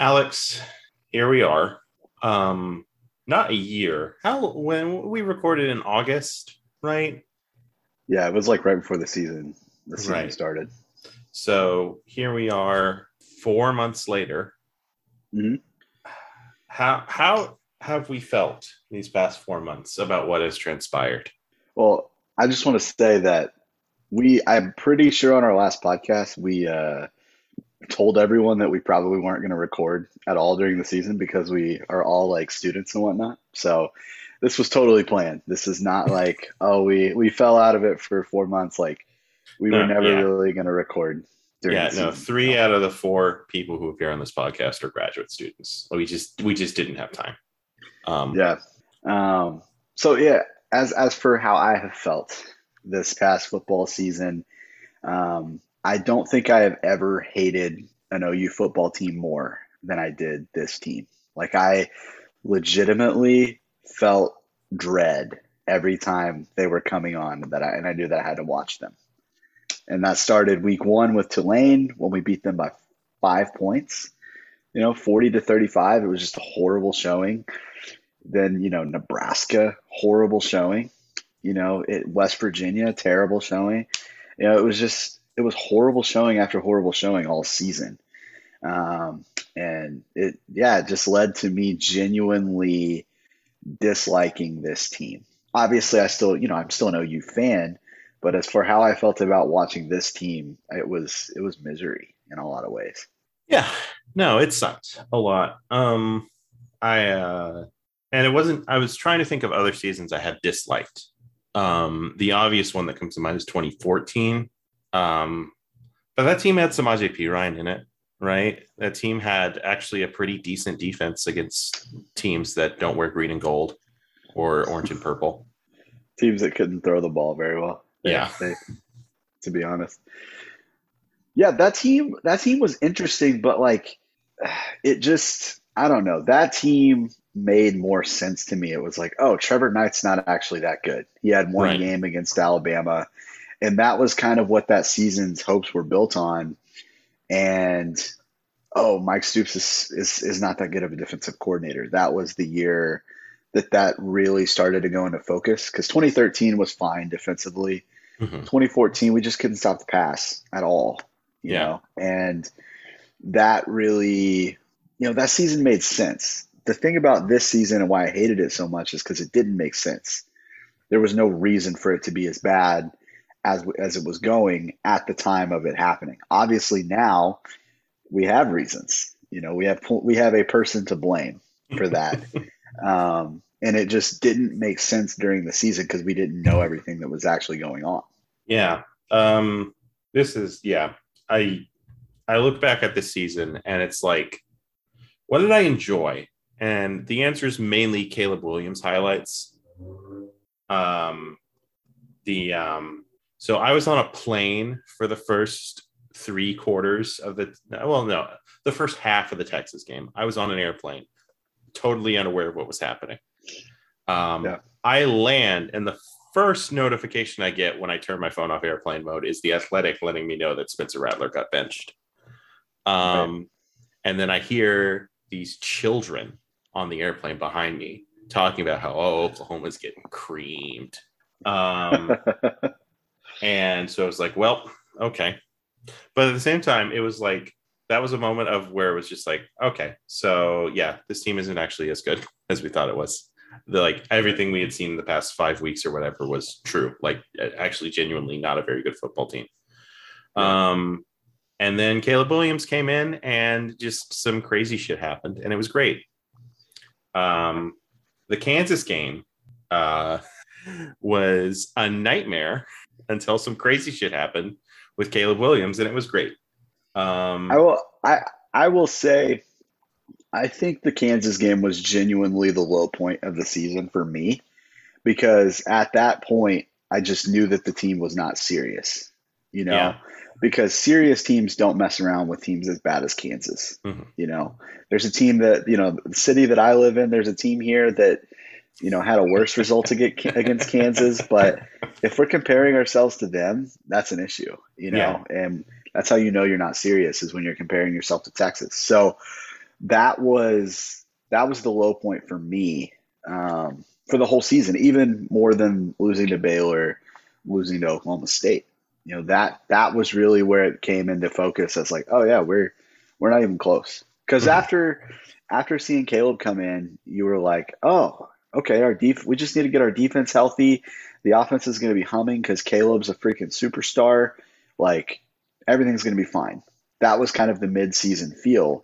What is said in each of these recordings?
Alex, here we are. Um, not a year. How when we recorded in August, right? Yeah, it was like right before the season the season Right. started. So here we are, four months later. Mhm. How how have we felt these past four months about what has transpired? Well, I just want to say that we I'm pretty sure on our last podcast we uh told everyone that we probably weren't going to record at all during the season because we are all like students and whatnot. So this was totally planned. This is not like, oh, we we fell out of it for four months. Like we were never yeah. really going to record during yeah, no, three out of the four people who appear on this podcast are graduate students. We just we just didn't have time. Um, Yeah. Um, so yeah, as as for how I have felt this past football season, um, I don't think I have ever hated an OU football team more than I did this team. Like I legitimately felt dread every time they were coming on that I and I knew that I had to watch them. And that started week one with Tulane when we beat them by five points. You know, 40 to 35. It was just a horrible showing. Then, you know, Nebraska, horrible showing. You know, it, West Virginia, terrible showing. You know, it was just, it was horrible showing after horrible showing all season. Um, and it, yeah, it just led to me genuinely disliking this team. Obviously, I still, you know, I'm still an OU fan, but as for how I felt about watching this team, it was, it was misery in a lot of ways. Yeah, no, it sucked a lot. Um, I uh, and it wasn't. I was trying to think of other seasons I had disliked. Um, the obvious one that comes to mind is 2014. Um, but that team had Samaje Perine in it, right? That team had actually a pretty decent defense against teams that don't wear green and gold or orange and purple. Teams that couldn't throw the ball very well. Yeah. they- to be honest. Yeah, that team that team was interesting, but like it just I don't know. That team made more sense to me. It was like, oh, Trevor Knight's not actually that good. He had one Right. game against Alabama, and that was kind of what that season's hopes were built on. And oh, Mike Stoops is is, is not that good of a defensive coordinator. That was the year that that really started to go into focus because 2013 was fine defensively. Mhm. 2014 we just couldn't stop the pass at all you Yeah. know and that really you know that season made sense the thing about this season and why i hated it so much is because it didn't make sense there was no reason for it to be as bad as as it was going at the time of it happening obviously now we have reasons you know we have we have a person to blame for that um, and it just didn't make sense during the season because we didn't know everything that was actually going on Yeah. Um this is yeah. I I look back at the season and it's like what did I enjoy? And the answer is mainly Caleb Williams highlights. Um the um so I was on a plane for the first 3 quarters of the well no, the first half of the Texas game. I was on an airplane totally unaware of what was happening. Um Yeah. I land and the first notification I get when I turn my phone off airplane mode is the athletic letting me know that Spencer Rattler got benched. Um, And then I hear these children on the airplane behind me talking about how, oh, Oklahoma's getting creamed. Um, and so I was like, well, okay. But at the same time, it was like, that was a moment of where it was just like, okay, so yeah, this team isn't actually as good as we thought it was the like everything we had seen in the past five weeks or whatever was true. Like actually, genuinely not a very good football team. Um, and then Caleb Williams came in, and just some crazy shit happened, and it was great. Um, the Kansas game uh, was a nightmare until some crazy shit happened with Caleb Williams, and it was great. Um, I will I I will say I think the Kansas game was genuinely the low point of the season for me because at that point I just knew that the team was not serious. You know, Yeah. because serious teams don't mess around with teams as bad as Kansas. Mhm. You know, there's a team that, you know, the city that I live in, there's a team here that you know had a worse result to get against Kansas, but if we're comparing ourselves to them, that's an issue, you know, and that's how you know you're not serious is when you're comparing yourself to Texas. So, that was that was the low point for me um, for the whole season, even more than losing to Baylor, losing to Oklahoma State. You know that that was really where it came into focus. As like, oh yeah, we're we're not even close. Because mm-hmm. after after seeing Caleb come in, you were like, oh, okay, our def- we just need to get our defense healthy. The offense is going to be humming because Caleb's a freaking superstar. Like everything's going to be fine. That was kind of the mid-season feel,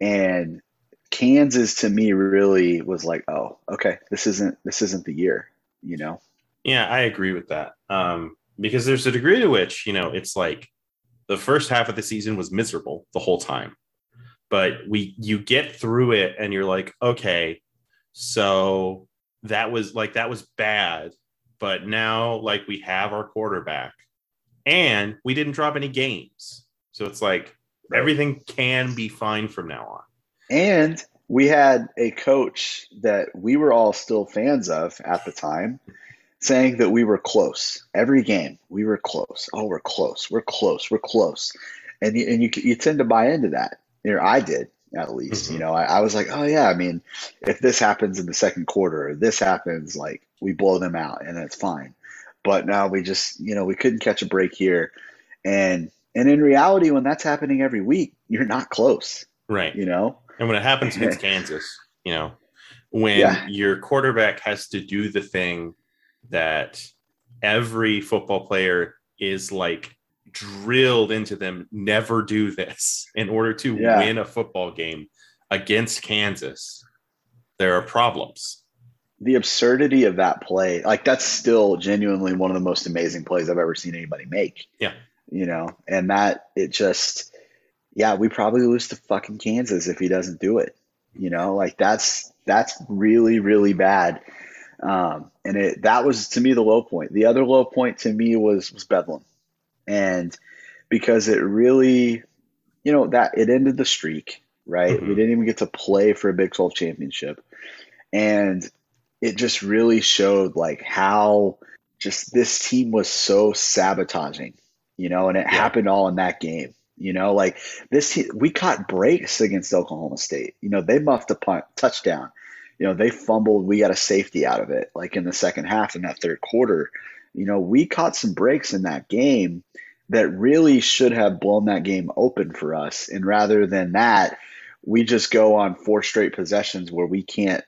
and Kansas to me really was like, oh, okay, this isn't this isn't the year, you know. Yeah, I agree with that. Um, because there's a degree to which you know it's like the first half of the season was miserable the whole time, but we you get through it and you're like, okay, so that was like that was bad, but now like we have our quarterback and we didn't drop any games. So it's like right. everything can be fine from now on. And we had a coach that we were all still fans of at the time saying that we were close every game. We were close. Oh, we're close. We're close. We're close. And you, and you, you tend to buy into that. You know, I did at least. Mm-hmm. You know, I, I, was like, oh yeah. I mean, if this happens in the second quarter, this happens, like we blow them out, and that's fine. But now we just, you know, we couldn't catch a break here, and and in reality, when that's happening every week, you're not close, right? You know, and when it happens against Kansas, you know, when yeah. your quarterback has to do the thing that every football player is like drilled into them never do this in order to yeah. win a football game against Kansas, there are problems. The absurdity of that play, like that's still genuinely one of the most amazing plays I've ever seen anybody make. Yeah. You know, and that it just, yeah, we probably lose to fucking Kansas if he doesn't do it. You know, like that's that's really really bad. Um, and it that was to me the low point. The other low point to me was was Bedlam and because it really, you know, that it ended the streak, right? Mm-hmm. We didn't even get to play for a Big 12 championship. And it just really showed like how just this team was so sabotaging, you know, and it yeah. happened all in that game. You know, like this, team, we caught breaks against Oklahoma State. You know, they muffed a punt touchdown. You know, they fumbled. We got a safety out of it, like in the second half in that third quarter you know, we caught some breaks in that game that really should have blown that game open for us. And rather than that, we just go on four straight possessions where we can't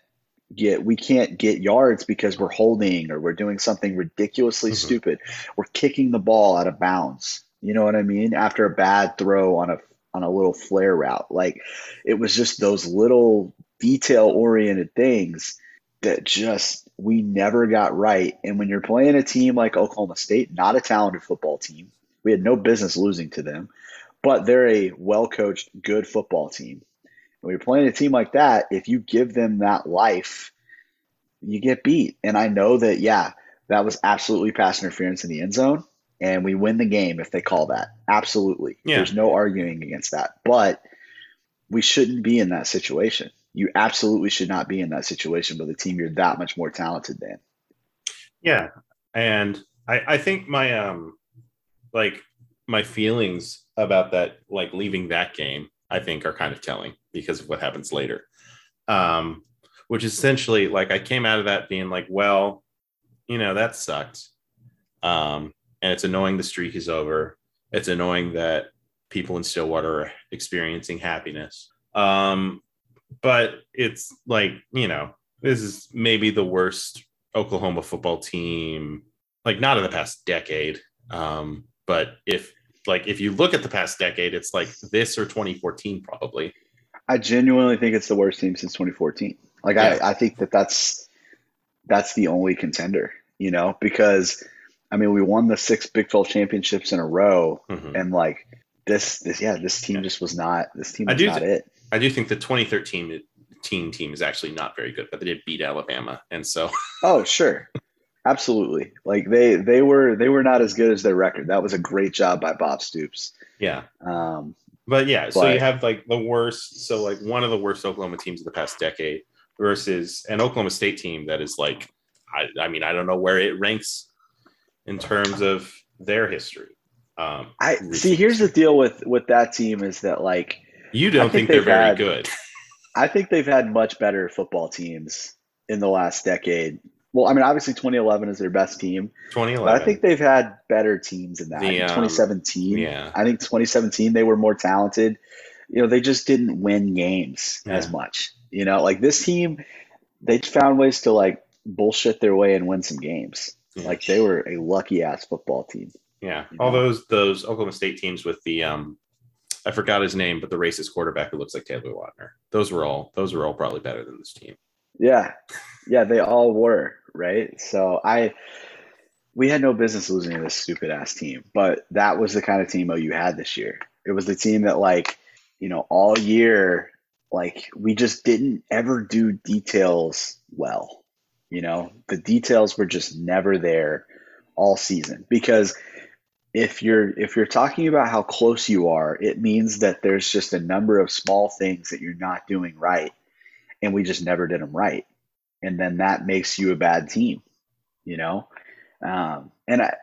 get we can't get yards because we're holding or we're doing something ridiculously mm-hmm. stupid. We're kicking the ball out of bounds. You know what I mean? After a bad throw on a on a little flare route. Like it was just those little detail oriented things that just we never got right. And when you're playing a team like Oklahoma State, not a talented football team, we had no business losing to them, but they're a well coached, good football team. When you're playing a team like that, if you give them that life, you get beat. And I know that, yeah, that was absolutely pass interference in the end zone. And we win the game if they call that. Absolutely. Yeah. There's no arguing against that. But we shouldn't be in that situation you absolutely should not be in that situation with a team you're that much more talented than. Yeah. And I, I think my um like my feelings about that, like leaving that game, I think are kind of telling because of what happens later. Um, which essentially like I came out of that being like, well, you know, that sucked. Um, and it's annoying the streak is over. It's annoying that people in Stillwater are experiencing happiness. Um, but it's like you know this is maybe the worst Oklahoma football team, like not in the past decade. Um, but if like if you look at the past decade, it's like this or 2014 probably. I genuinely think it's the worst team since 2014. Like yeah. I, I think that that's that's the only contender, you know, because I mean we won the six Big 12 championships in a row, mm-hmm. and like this, this yeah, this team just was not this team was I do not it. I do think the 2013 team team is actually not very good, but they did beat Alabama, and so. oh sure, absolutely. Like they they were they were not as good as their record. That was a great job by Bob Stoops. Yeah. Um, but yeah, but, so you have like the worst. So like one of the worst Oklahoma teams of the past decade versus an Oklahoma State team that is like, I, I mean, I don't know where it ranks in terms of their history. Um, I see. Here's the deal with with that team is that like you don't think, think they're very had, good. I think they've had much better football teams in the last decade. Well, I mean, obviously 2011 is their best team, 2011. but I think they've had better teams in that. The, um, 2017, yeah. I think 2017 they were more talented. You know, they just didn't win games as much. You know, like this team, they found ways to like bullshit their way and win some games. Yeah. Like they were a lucky ass football team. Yeah, all those those Oklahoma State teams with the um, I forgot his name, but the racist quarterback who looks like Taylor Lautner. Those were all those were all probably better than this team. Yeah. Yeah, they all were, right? So I we had no business losing to this stupid ass team, but that was the kind of team OU had this year. It was the team that like, you know, all year like we just didn't ever do details well. You know, the details were just never there all season because if you're if you're talking about how close you are, it means that there's just a number of small things that you're not doing right and we just never did them right. And then that makes you a bad team, you know? Um, and I,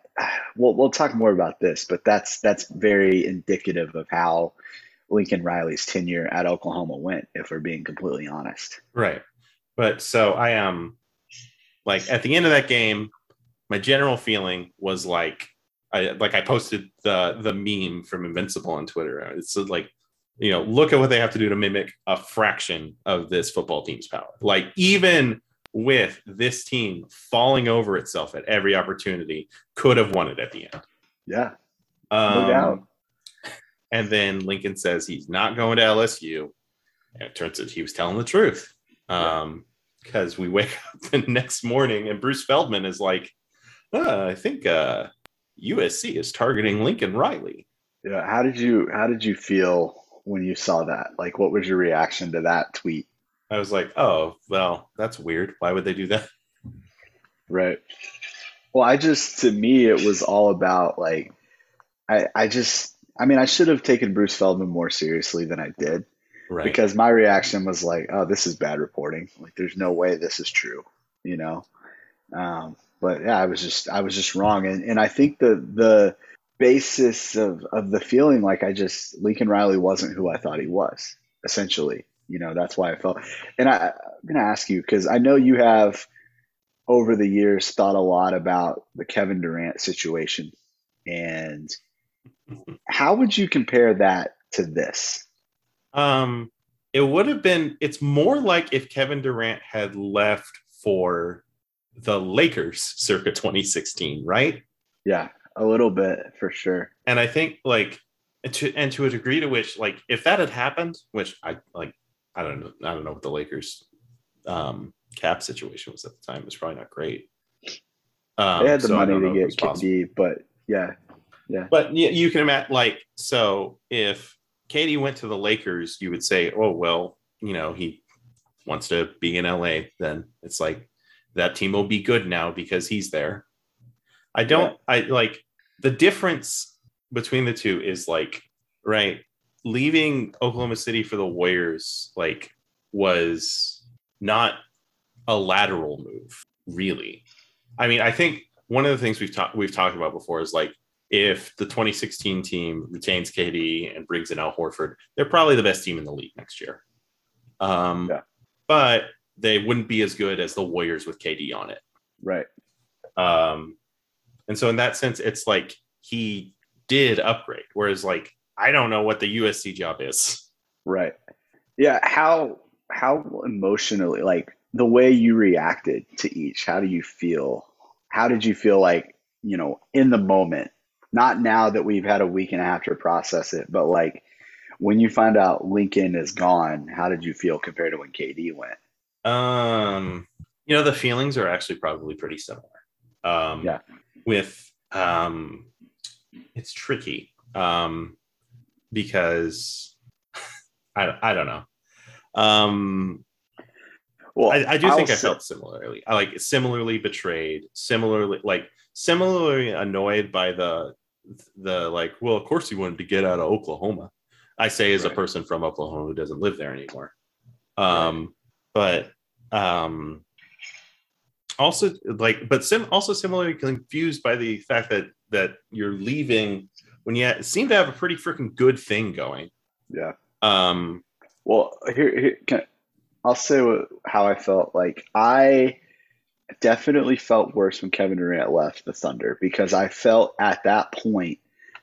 we'll, we'll talk more about this, but that's, that's very indicative of how Lincoln Riley's tenure at Oklahoma went, if we're being completely honest. Right. But so I am um, like at the end of that game, my general feeling was like I like I posted the the meme from Invincible on Twitter. It's like, you know, look at what they have to do to mimic a fraction of this football team's power. Like even with this team falling over itself at every opportunity, could have won it at the end. Yeah, Um, no doubt. And then Lincoln says he's not going to LSU. And it turns out he was telling the truth. Um, because we wake up the next morning and Bruce Feldman is like, uh, I think uh, USC is targeting Lincoln Riley. Yeah. How did you, how did you feel when you saw that? Like, what was your reaction to that tweet? I was like, oh, well, that's weird. Why would they do that? Right. Well, I just, to me, it was all about like, I, I just, I mean, I should have taken Bruce Feldman more seriously than I did Right. because my reaction was like, oh, this is bad reporting. Like, there's no way this is true, you know? Um, but yeah, I was just, I was just wrong. And, and I think the, the basis of, of the feeling like I just, Lincoln Riley wasn't who I thought he was, essentially. You know, that's why I felt, and I, I'm to ask you, because I know you have over the years thought a lot about the Kevin Durant situation. And how would you compare that to this? Um, it would have been. It's more like if Kevin Durant had left for the Lakers circa 2016, right? Yeah, a little bit for sure. And I think like to and to a degree to which like if that had happened, which I like, I don't know, I don't know what the Lakers um, cap situation was at the time. It was probably not great. Um, They had the so money to know if it get. KD, but yeah, yeah, But you, you can imagine, like, so if KD went to the Lakers, you would say, oh, well, you know, he wants to be in LA. Then it's like that team will be good now because he's there. I don't, I like the difference between the two is like, right, leaving Oklahoma City for the Warriors, like, was not a lateral move, really. I mean, I think one of the things we've talked we've talked about before is like if the 2016 team retains KD and brings in Al Horford, they're probably the best team in the league next year. Um, Yeah. But they wouldn't be as good as the Warriors with KD on it. right. Um, and so in that sense, it's like he did upgrade. Whereas like I don't know what the USC job is. Right. Yeah. How how emotionally like the way you reacted to each, how do you feel? How did you feel like, you know, in the moment? Not now that we've had a week and a half to process it, but like when you find out Lincoln is gone, how did you feel compared to when KD went? Um, you know, the feelings are actually probably pretty similar. Um, Yeah. With um, it's tricky um, because I I don't know. Um, Well, I, I do I'll think I say- felt similarly. I like similarly betrayed, similarly like similarly annoyed by the the like. Well, of course you wanted to get out of Oklahoma. I say as a person from Oklahoma who doesn't live there anymore. Um, but um, also like, but sim also similarly confused by the fact that that you're leaving when you ha- seem to have a pretty freaking good thing going. Yeah. Um, Well, here, here can, I'll say what, how I felt. Like I definitely felt worse when Kevin Durant left the Thunder because I felt at that point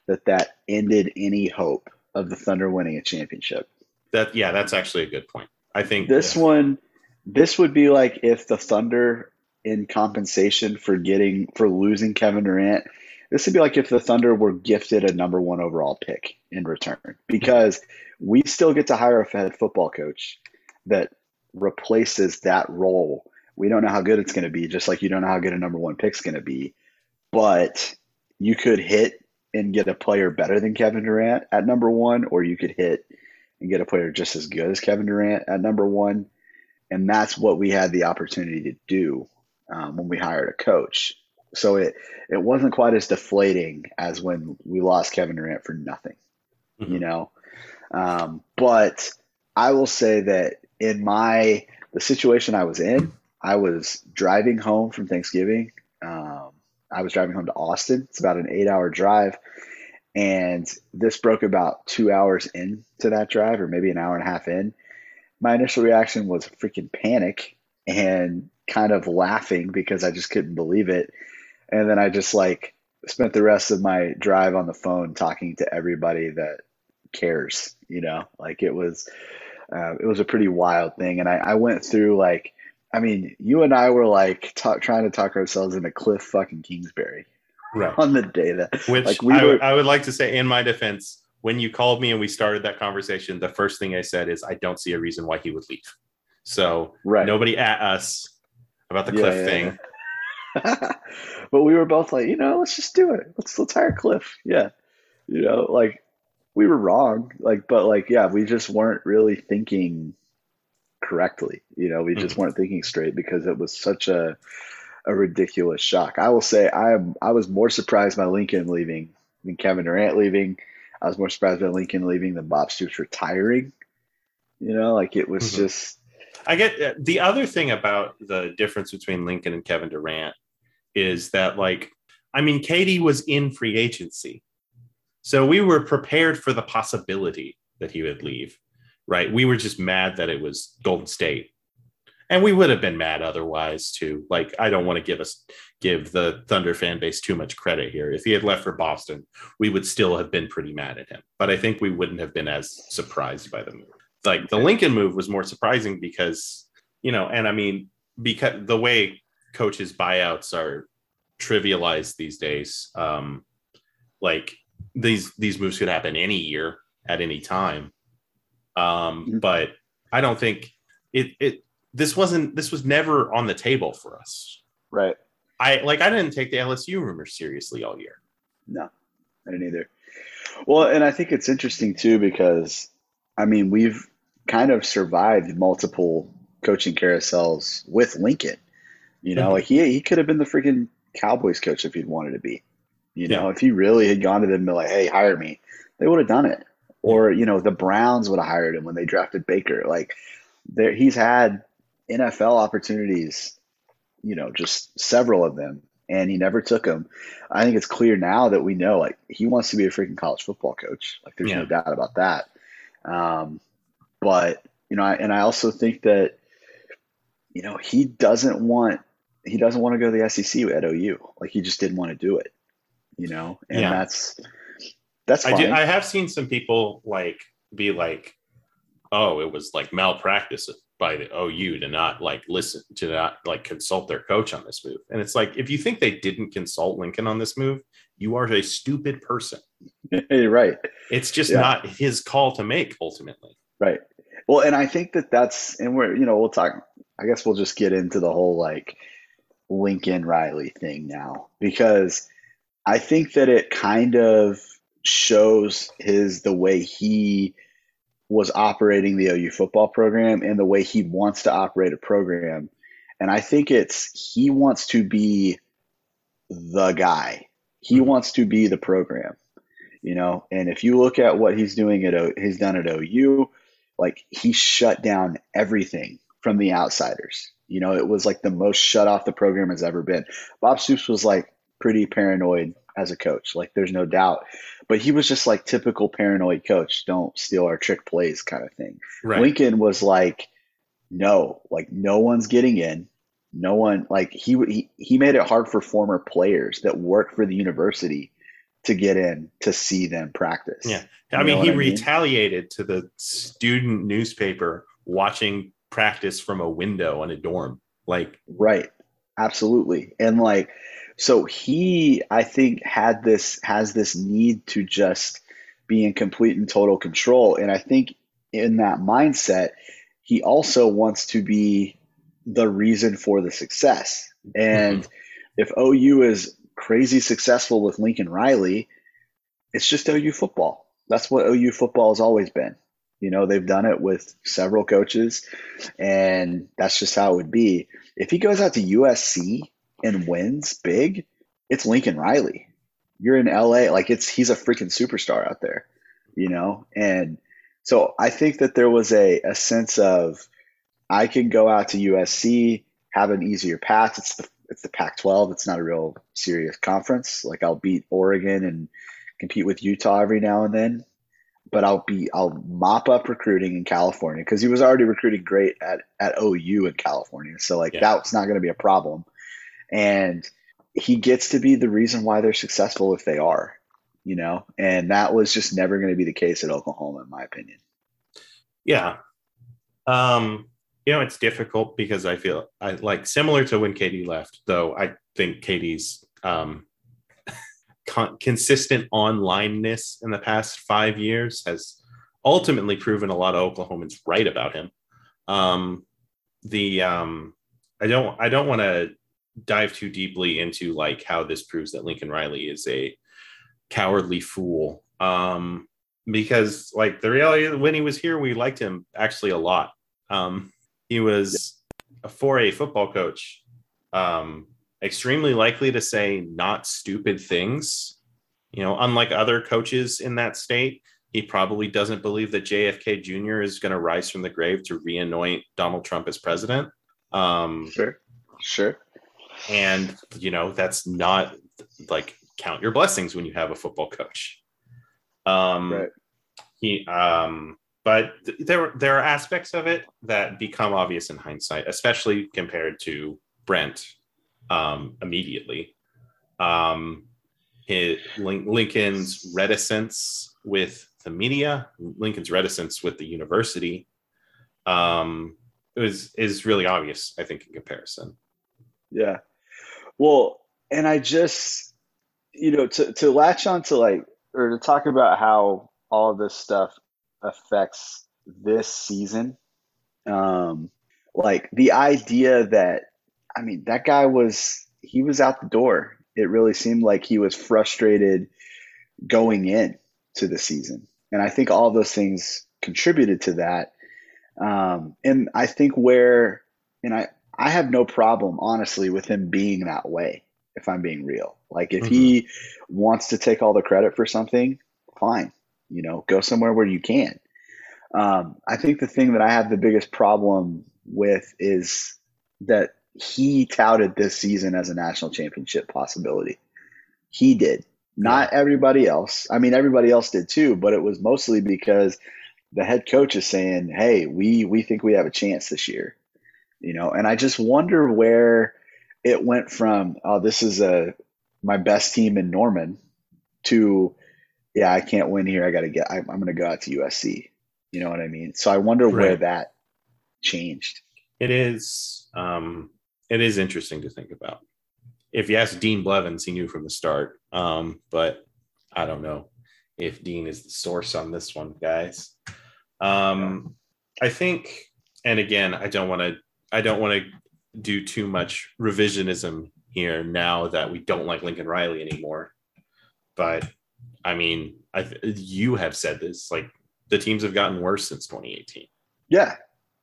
that that ended any hope of the Thunder winning a championship. That yeah, that's actually a good point. I think This yeah. one, this would be like if the Thunder, in compensation for getting for losing Kevin Durant, this would be like if the Thunder were gifted a number one overall pick in return because we still get to hire a head football coach that replaces that role. We don't know how good it's going to be, just like you don't know how good a number one pick's going to be. But you could hit and get a player better than Kevin Durant at number one, or you could hit and get a player just as good as Kevin Durant at number one. And that's what we had the opportunity to do um, when we hired a coach. So it it wasn't quite as deflating as when we lost Kevin Durant for nothing, Mhm. you know. Um, but I will say that in my the situation I was in, I was driving home from Thanksgiving. Um, I was driving home to Austin. It's about an eight hour drive. And this broke about two hours into that drive, or maybe an hour and a half in. My initial reaction was freaking panic and kind of laughing because I just couldn't believe it. And then I just like spent the rest of my drive on the phone talking to everybody that cares, you know, like it was, uh, it was a pretty wild thing. And I, I went through like, I mean, you and I were like talk, trying to talk ourselves into Cliff fucking Kingsbury right. on the day that, Which like we I, were, I would like to say, in my defense, when you called me and we started that conversation, the first thing I said is, I don't see a reason why he would leave. So right. nobody at us about the Yeah, Cliff yeah, thing. but we were both like, you know, let's just do it. Let's let's hire Cliff. Yeah. You know, like we were wrong. Like, but like, yeah, we just weren't really thinking correctly. You know, we just mm-hmm. weren't thinking straight because it was such a a ridiculous shock. I will say I am I was more surprised by Lincoln leaving than Kevin Durant leaving. I was more surprised by Lincoln leaving than Bob Stoops retiring. You know, like it was Mhm. just I get uh, the other thing about the difference between Lincoln and Kevin Durant is that, like, I mean, KD was in free agency. So we were prepared for the possibility that he would leave, right? We were just mad that it was Golden State. And we would have been mad otherwise too. Like, I don't want to give us give the Thunder fan base too much credit here. If he had left for Boston, we would still have been pretty mad at him. But I think we wouldn't have been as surprised by the move like the Lincoln move was more surprising because you know, and I mean because the way coaches buyouts are trivialized these days, um, like these these moves could happen any year at any time. Um, Mhm. but I don't think it it this wasn't this was never on the table for us. right. I like I didn't take the LSU rumor seriously all year. No, I didn't either. Well, and I think it's interesting too because I mean we've kind of survived multiple coaching carousels with Lincoln. You know, Mhm. like he he could have been the freaking Cowboys coach if he'd wanted to be. You know, if he really had gone to them and been like, "Hey, hire me," they would have done it. Or you know, the Browns would have hired him when they drafted Baker. Like, there he's had NFL opportunities. You know, just several of them, and he never took them. I think it's clear now that we know like he wants to be a freaking college football coach. Like there's no doubt about that. Um, but you know, I, and I also think that you know he doesn't want he doesn't want to go to the SEC at OU. Like he just didn't want to do it. You know, and Yeah. that's that's I do. I have seen some people like be like, "Oh, it was like malpractice by the OU to not like listen to not like consult their coach on this move." And it's like, if you think they didn't consult Lincoln on this move, you are a stupid person. You're right. It's just Yeah. not his call to make ultimately. Right. Well, and I think that that's, and we're, you know, we'll talk, I guess we'll just get into the whole like Lincoln Riley thing now because I think that it kind of shows his, the way he was operating the OU football program and the way he wants to operate a program. And I think it's, he wants to be the guy, he mm-hmm. wants to be the program, you know, and if you look at what he's doing at, O- he's done at OU, like he shut down everything from the outsiders. You know, it was like the most shut off the program has ever been. Bob Stoops was like pretty paranoid as a coach, like there's no doubt. But he was just like typical paranoid coach, don't steal our trick plays kind of thing. Right. Lincoln was like, no, like no one's getting in. No one like he he he made it hard for former players that work for the university to get in to see them practice. Yeah. I you mean, he I mean? retaliated to the student newspaper watching practice from a window on a dorm. Like, right. Absolutely. And like, so he, I think, had this, has this need to just be in complete and total control. And I think in that mindset, he also wants to be the reason for the success. And mm-hmm. if OU is crazy successful with Lincoln Riley, it's just OU football. That's what OU football has always been. You know, they've done it with several coaches, and that's just how it would be. If he goes out to USC and wins big, it's Lincoln Riley. You're in LA, like it's he's a freaking superstar out there, you know? And so I think that there was a, a sense of I can go out to USC, have an easier path. It's the it's the Pac-12. It's not a real serious conference. Like I'll beat Oregon and compete with Utah every now and then, but I'll be I'll mop up recruiting in California because he was already recruiting great at at OU in California. So like yeah. that's not going to be a problem, and he gets to be the reason why they're successful if they are, you know. And that was just never going to be the case at Oklahoma, in my opinion. Yeah. Um, you know, it's difficult because I feel I like similar to when KD left, though I think KD's um, con- consistent onlineness in the past five years has ultimately proven a lot of Oklahomans right about him. Um, the um, I don't I don't want to dive too deeply into like how this proves that Lincoln Riley is a cowardly fool. Um, because like the reality when he was here, we liked him actually a lot. Um, he was a 4A football coach, um, extremely likely to say not stupid things. You know, unlike other coaches in that state, he probably doesn't believe that JFK Jr. is going to rise from the grave to re-anoint Donald Trump as president. Um, sure, sure. And you know, that's not like count your blessings when you have a football coach. Um, right. He, um, but th- there there are aspects of it that become obvious in hindsight, especially compared to Brent um, immediately. Um, his, Lincoln's reticence with the media, Lincoln's reticence with the university, um, is is really obvious. I think in comparison. Yeah, well, and I just you know to to latch on to like or to talk about how all this stuff affects this season. Um, like the idea that, I mean, that guy was, he was out the door. It really seemed like he was frustrated going in to the season. And I think all those things contributed to that. Um, and I think where, and I, I have no problem, honestly, with him being that way, if I'm being real. Like, if mm-hmm. he wants to take all the credit for something, fine you know, go somewhere where you can. Um, I think the thing that I have the biggest problem with is that he touted this season as a national championship possibility. He did, not everybody else. I mean, everybody else did too, but it was mostly because the head coach is saying, "Hey, we we think we have a chance this year," you know. And I just wonder where it went from, "Oh, this is a my best team in Norman," to yeah, I can't win here. I got to get, I, am going to go out to USC. You know what I mean? So I wonder right. where that changed. It is, um, it is interesting to think about. If you ask Dean Blevins, he knew from the start. Um, but I don't know if Dean is the source on this one, guys. Um, I think, and again, I don't want to, I don't want to do too much revisionism here now that we don't like Lincoln Riley anymore. But I mean, I you have said this like the teams have gotten worse since 2018. Yeah,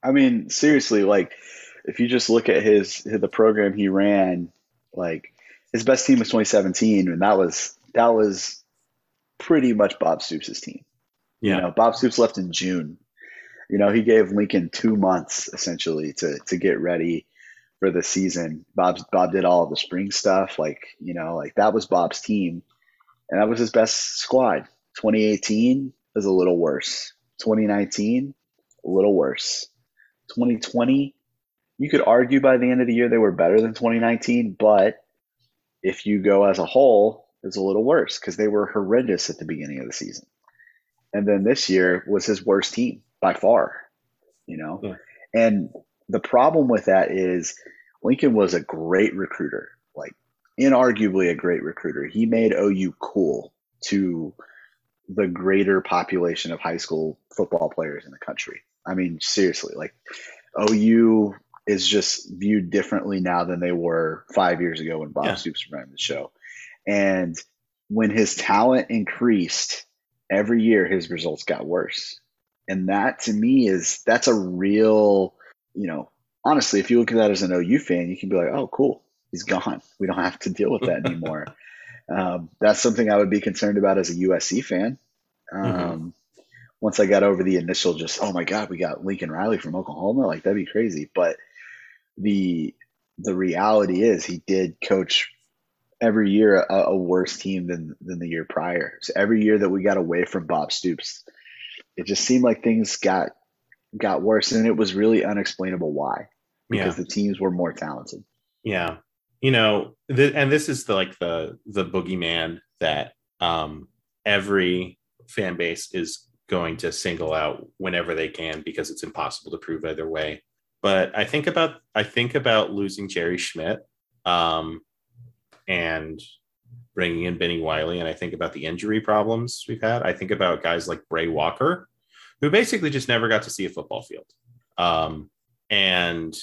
I mean, seriously, like if you just look at his, his the program he ran, like his best team was 2017, and that was that was pretty much Bob Stoops' team. Yeah. You know, Bob Stoops left in June. You know, he gave Lincoln two months essentially to to get ready for the season. Bob Bob did all the spring stuff, like you know, like that was Bob's team and that was his best squad. 2018 is a little worse. 2019, a little worse. 2020, you could argue by the end of the year they were better than 2019, but if you go as a whole, it's a little worse because they were horrendous at the beginning of the season. And then this year was his worst team by far, you know? Yeah. And the problem with that is Lincoln was a great recruiter, like inarguably a great recruiter. He made OU cool to the greater population of high school football players in the country. I mean, seriously, like OU is just viewed differently now than they were five years ago when Bob yeah. Stoops ran the show. And when his talent increased every year, his results got worse. And that to me is that's a real, you know, honestly, if you look at that as an OU fan, you can be like, oh, cool, he's gone. We don't have to deal with that anymore. um, that's something I would be concerned about as a USC fan. Mm-hmm. Um, mm-hmm. Once I got over the initial, just oh my god, we got Lincoln Riley from Oklahoma, like that'd be crazy. But the the reality is, he did coach every year a, a worse team than than the year prior. So every year that we got away from Bob Stoops, it just seemed like things got got worse, and it was really unexplainable why. Because yeah. the teams were more talented. Yeah, you know, the, and this is the like the the boogeyman that um, every fan base is going to single out whenever they can because it's impossible to prove either way. But I think about I think about losing Jerry Schmidt um, and bringing in Bennie Wylie, and I think about the injury problems we've had. I think about guys like Brey Walker, who basically just never got to see a football field. Um, and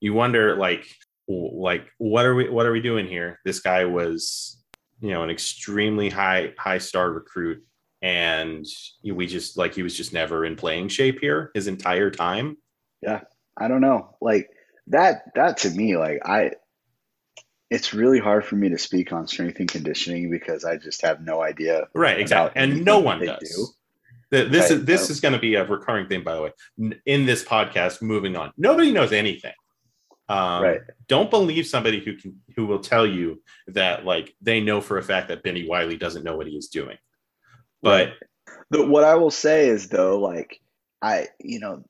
you wonder, like, like what are we what are we doing here? This guy was, you know, an extremely high high star recruit, and we just like he was just never in playing shape here his entire time. Yeah, I don't know, like that. That to me, like I it's really hard for me to speak on strength and conditioning because I just have no idea. Right, exactly, and no one does. Do. This is this is going to be a recurring thing, by the way, in this podcast. Moving on, nobody knows anything. Um, right. Don't believe somebody who can who will tell you that like they know for a fact that Bennie Wylie doesn't know what he is doing. But right. what I will say is though, like I, you know,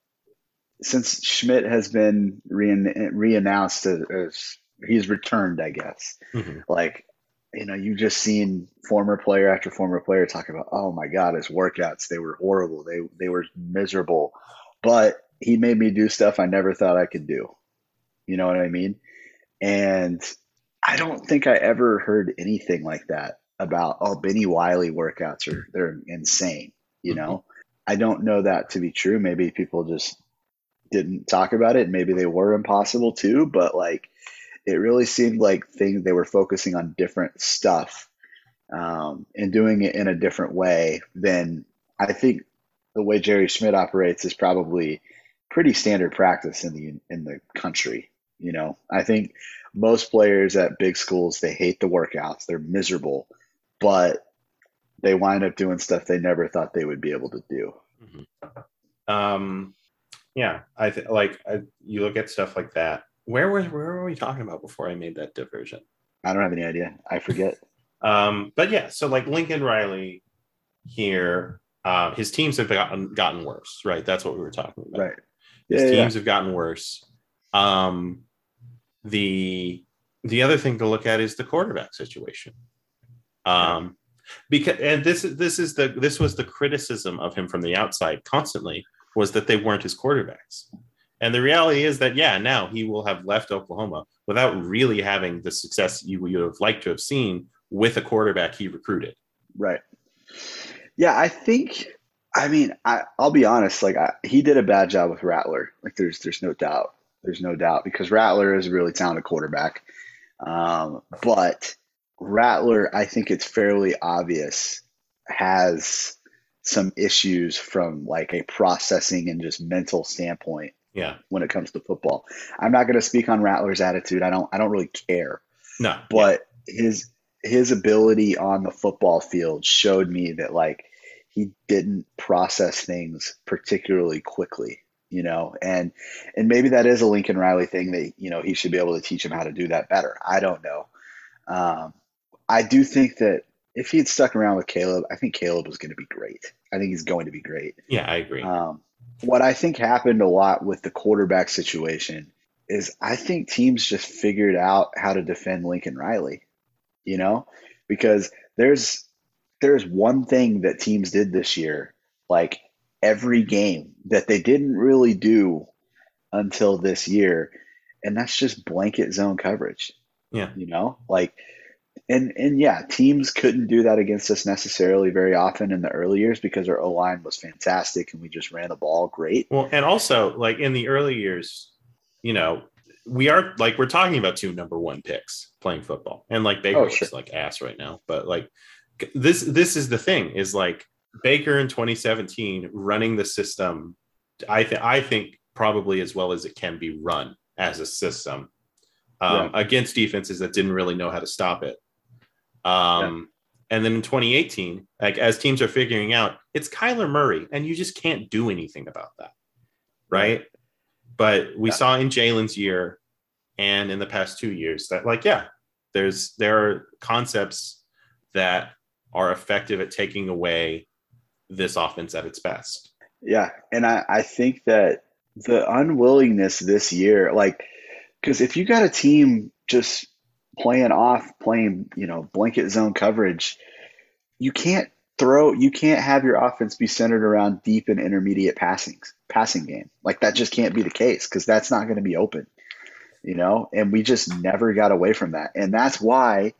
since Schmidt has been re- re-announced as he's returned, I guess. Mm-hmm. Like, you know, you've just seen former player after former player talk about, oh my God, his workouts, they were horrible. They they were miserable. But he made me do stuff I never thought I could do. You know what I mean? And I don't think I ever heard anything like that about oh Bennie Wylie workouts are they're insane. You know? Mm-hmm. I don't know that to be true. Maybe people just didn't talk about it. Maybe they were impossible too, but like it really seemed like things they were focusing on different stuff um, and doing it in a different way than I think the way Jerry Schmidt operates is probably pretty standard practice in the in the country. You know, I think most players at big schools they hate the workouts, they're miserable, but they wind up doing stuff they never thought they would be able to do. Mm-hmm. Um, yeah, I think like I, you look at stuff like that where were where were we talking about before I made that diversion? I don't have any idea. I forget. um, but yeah, so like Lincoln Riley here, uh, his teams have gotten gotten worse, right? That's what we were talking about. Right. His yeah, teams yeah. have gotten worse. Um, the the other thing to look at is the quarterback situation. Um, because and this is this is the this was the criticism of him from the outside constantly was that they weren't his quarterbacks. And the reality is that, yeah, now he will have left Oklahoma without really having the success you would have liked to have seen with a quarterback he recruited. Right. Yeah, I think. I mean, I, will be honest. Like, I, he did a bad job with Rattler. Like, there's there's no doubt. There's no doubt because Rattler is a really talented quarterback. Um, but Rattler, I think it's fairly obvious, has some issues from like a processing and just mental standpoint yeah. When it comes to football, I'm not going to speak on Rattler's attitude. I don't. I don't really care. No. But yeah. his his ability on the football field showed me that like he didn't process things particularly quickly you know and and maybe that is a lincoln riley thing that you know he should be able to teach him how to do that better i don't know um, i do think that if he had stuck around with caleb i think caleb was going to be great i think he's going to be great yeah i agree um, what I think happened a lot with the quarterback situation is I think teams just figured out how to defend Lincoln Riley, you know, because there's there's one thing that teams did this year, like every game that they didn't really do until this year, and that's just blanket zone coverage. Yeah. You know, like and and yeah, teams couldn't do that against us necessarily very often in the early years because our O line was fantastic and we just ran the ball great. Well, and also like in the early years, you know, we are like we're talking about two number one picks playing football, and like Baker Oh, looks sure. like ass right now, but like this this is the thing is like Baker in 2017 running the system. I think I think probably as well as it can be run as a system um, against defenses that didn't really know how to stop it. Um, And then in 2018, like as teams are figuring out, it's Kyler Murray, and you just can't do anything about that, right? But we Yeah. saw in Jalen's year and in the past two years that, like, yeah, there's there are concepts that are effective at taking away this offense at its best. Yeah, and I, I think that the unwillingness this year, like, because if you got a team just playing off, playing, you know, blanket zone coverage, you can't throw, you can't have your offense be centered around deep and intermediate passing, passing game. Like that just can't be the case because that's not going to be open, you know. And we just never got away from that, and that's why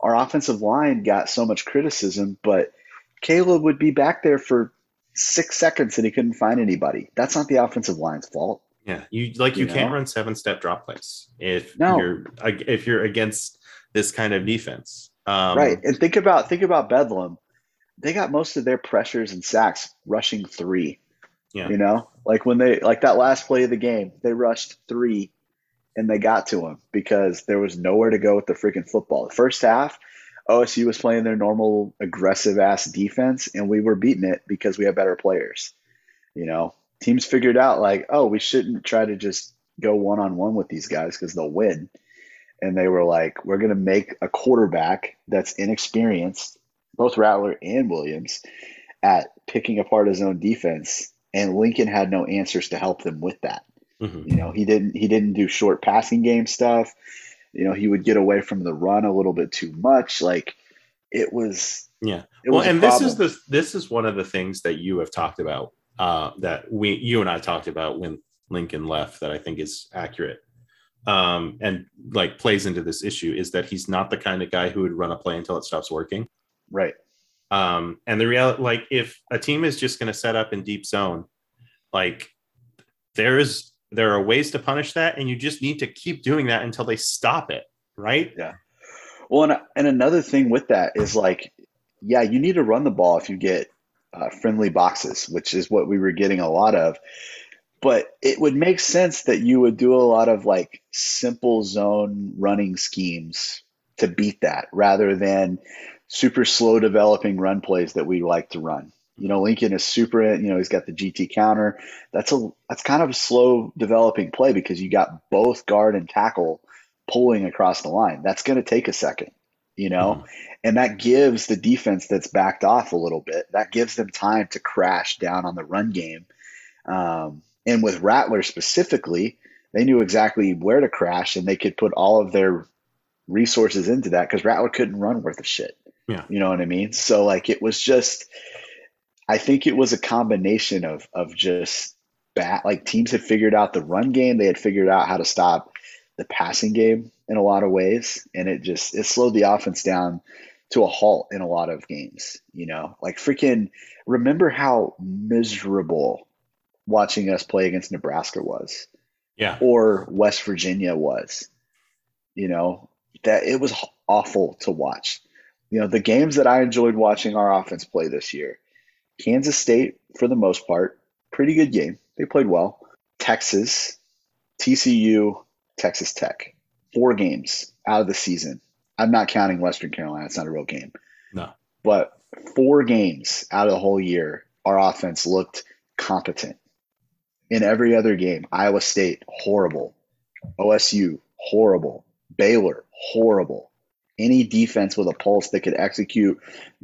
our offensive line got so much criticism. But Caleb would be back there for six seconds and he couldn't find anybody. That's not the offensive line's fault. Yeah, you like you, You can't run seven step drop plays if No. you're if you're against this kind of defense. Um, right. And think about think about Bedlam. They got most of their pressures and sacks rushing three. Yeah. You know? Like when they like that last play of the game, they rushed three and they got to him because there was nowhere to go with the freaking football. The first half, OSU was playing their normal aggressive ass defense and we were beating it because we have better players. You know, teams figured out like, oh, we shouldn't try to just go one on one with these guys because they'll win. And they were like, we're going to make a quarterback that's inexperienced, both Rattler and Williams, at picking apart his own defense. And Lincoln had no answers to help them with that. mhm. You know, he didn't he didn't do short passing game stuff. You know, he would get away from the run a little bit too much. Like it was Yeah. it well, was and this is the this is one of the things that you have talked about uh, that we you and I talked about when Lincoln left that I think is accurate um, and like plays into this issue is that he's not the kind of guy who would run a play until it stops working. right. Um, and the reality, like if a team is just going to set up in deep zone, like there is there are ways to punish that, and you just need to keep doing that until they stop it, right? Yeah. Well, and, and another thing with that is like, yeah, you need to run the ball if you get uh, friendly boxes, which is what we were getting a lot of. But it would make sense that you would do a lot of like simple zone running schemes to beat that rather than super slow developing run plays that we like to run. You know, Lincoln is super, you know, he's got the GT counter. That's a that's kind of a slow developing play because you got both guard and tackle pulling across the line. That's going to take a second, you know, Mhm. and that gives the defense that's backed off a little bit, that gives them time to crash down on the run game. Um, and with Rattler specifically, they knew exactly where to crash and they could put all of their resources into that because Rattler couldn't run worth a shit. Yeah. You know what I mean? So like it was just I think it was a combination of of just bat like teams had figured out the run game, they had figured out how to stop the passing game in a lot of ways, and it just it slowed the offense down to a halt in a lot of games, you know. Like freaking remember how miserable watching us play against Nebraska was Yeah. or West Virginia was. You know, that it was awful to watch. You know, the games that I enjoyed watching our offense play this year, Kansas State, for the most part, pretty good game. They played well. Texas, TCU, Texas Tech, four games out of the season. I'm not counting Western Carolina. It's not a real game. No. But four games out of the whole year, our offense looked competent. In every other game, Iowa State, horrible. OSU, horrible. Baylor, horrible. Any defense with a pulse that could execute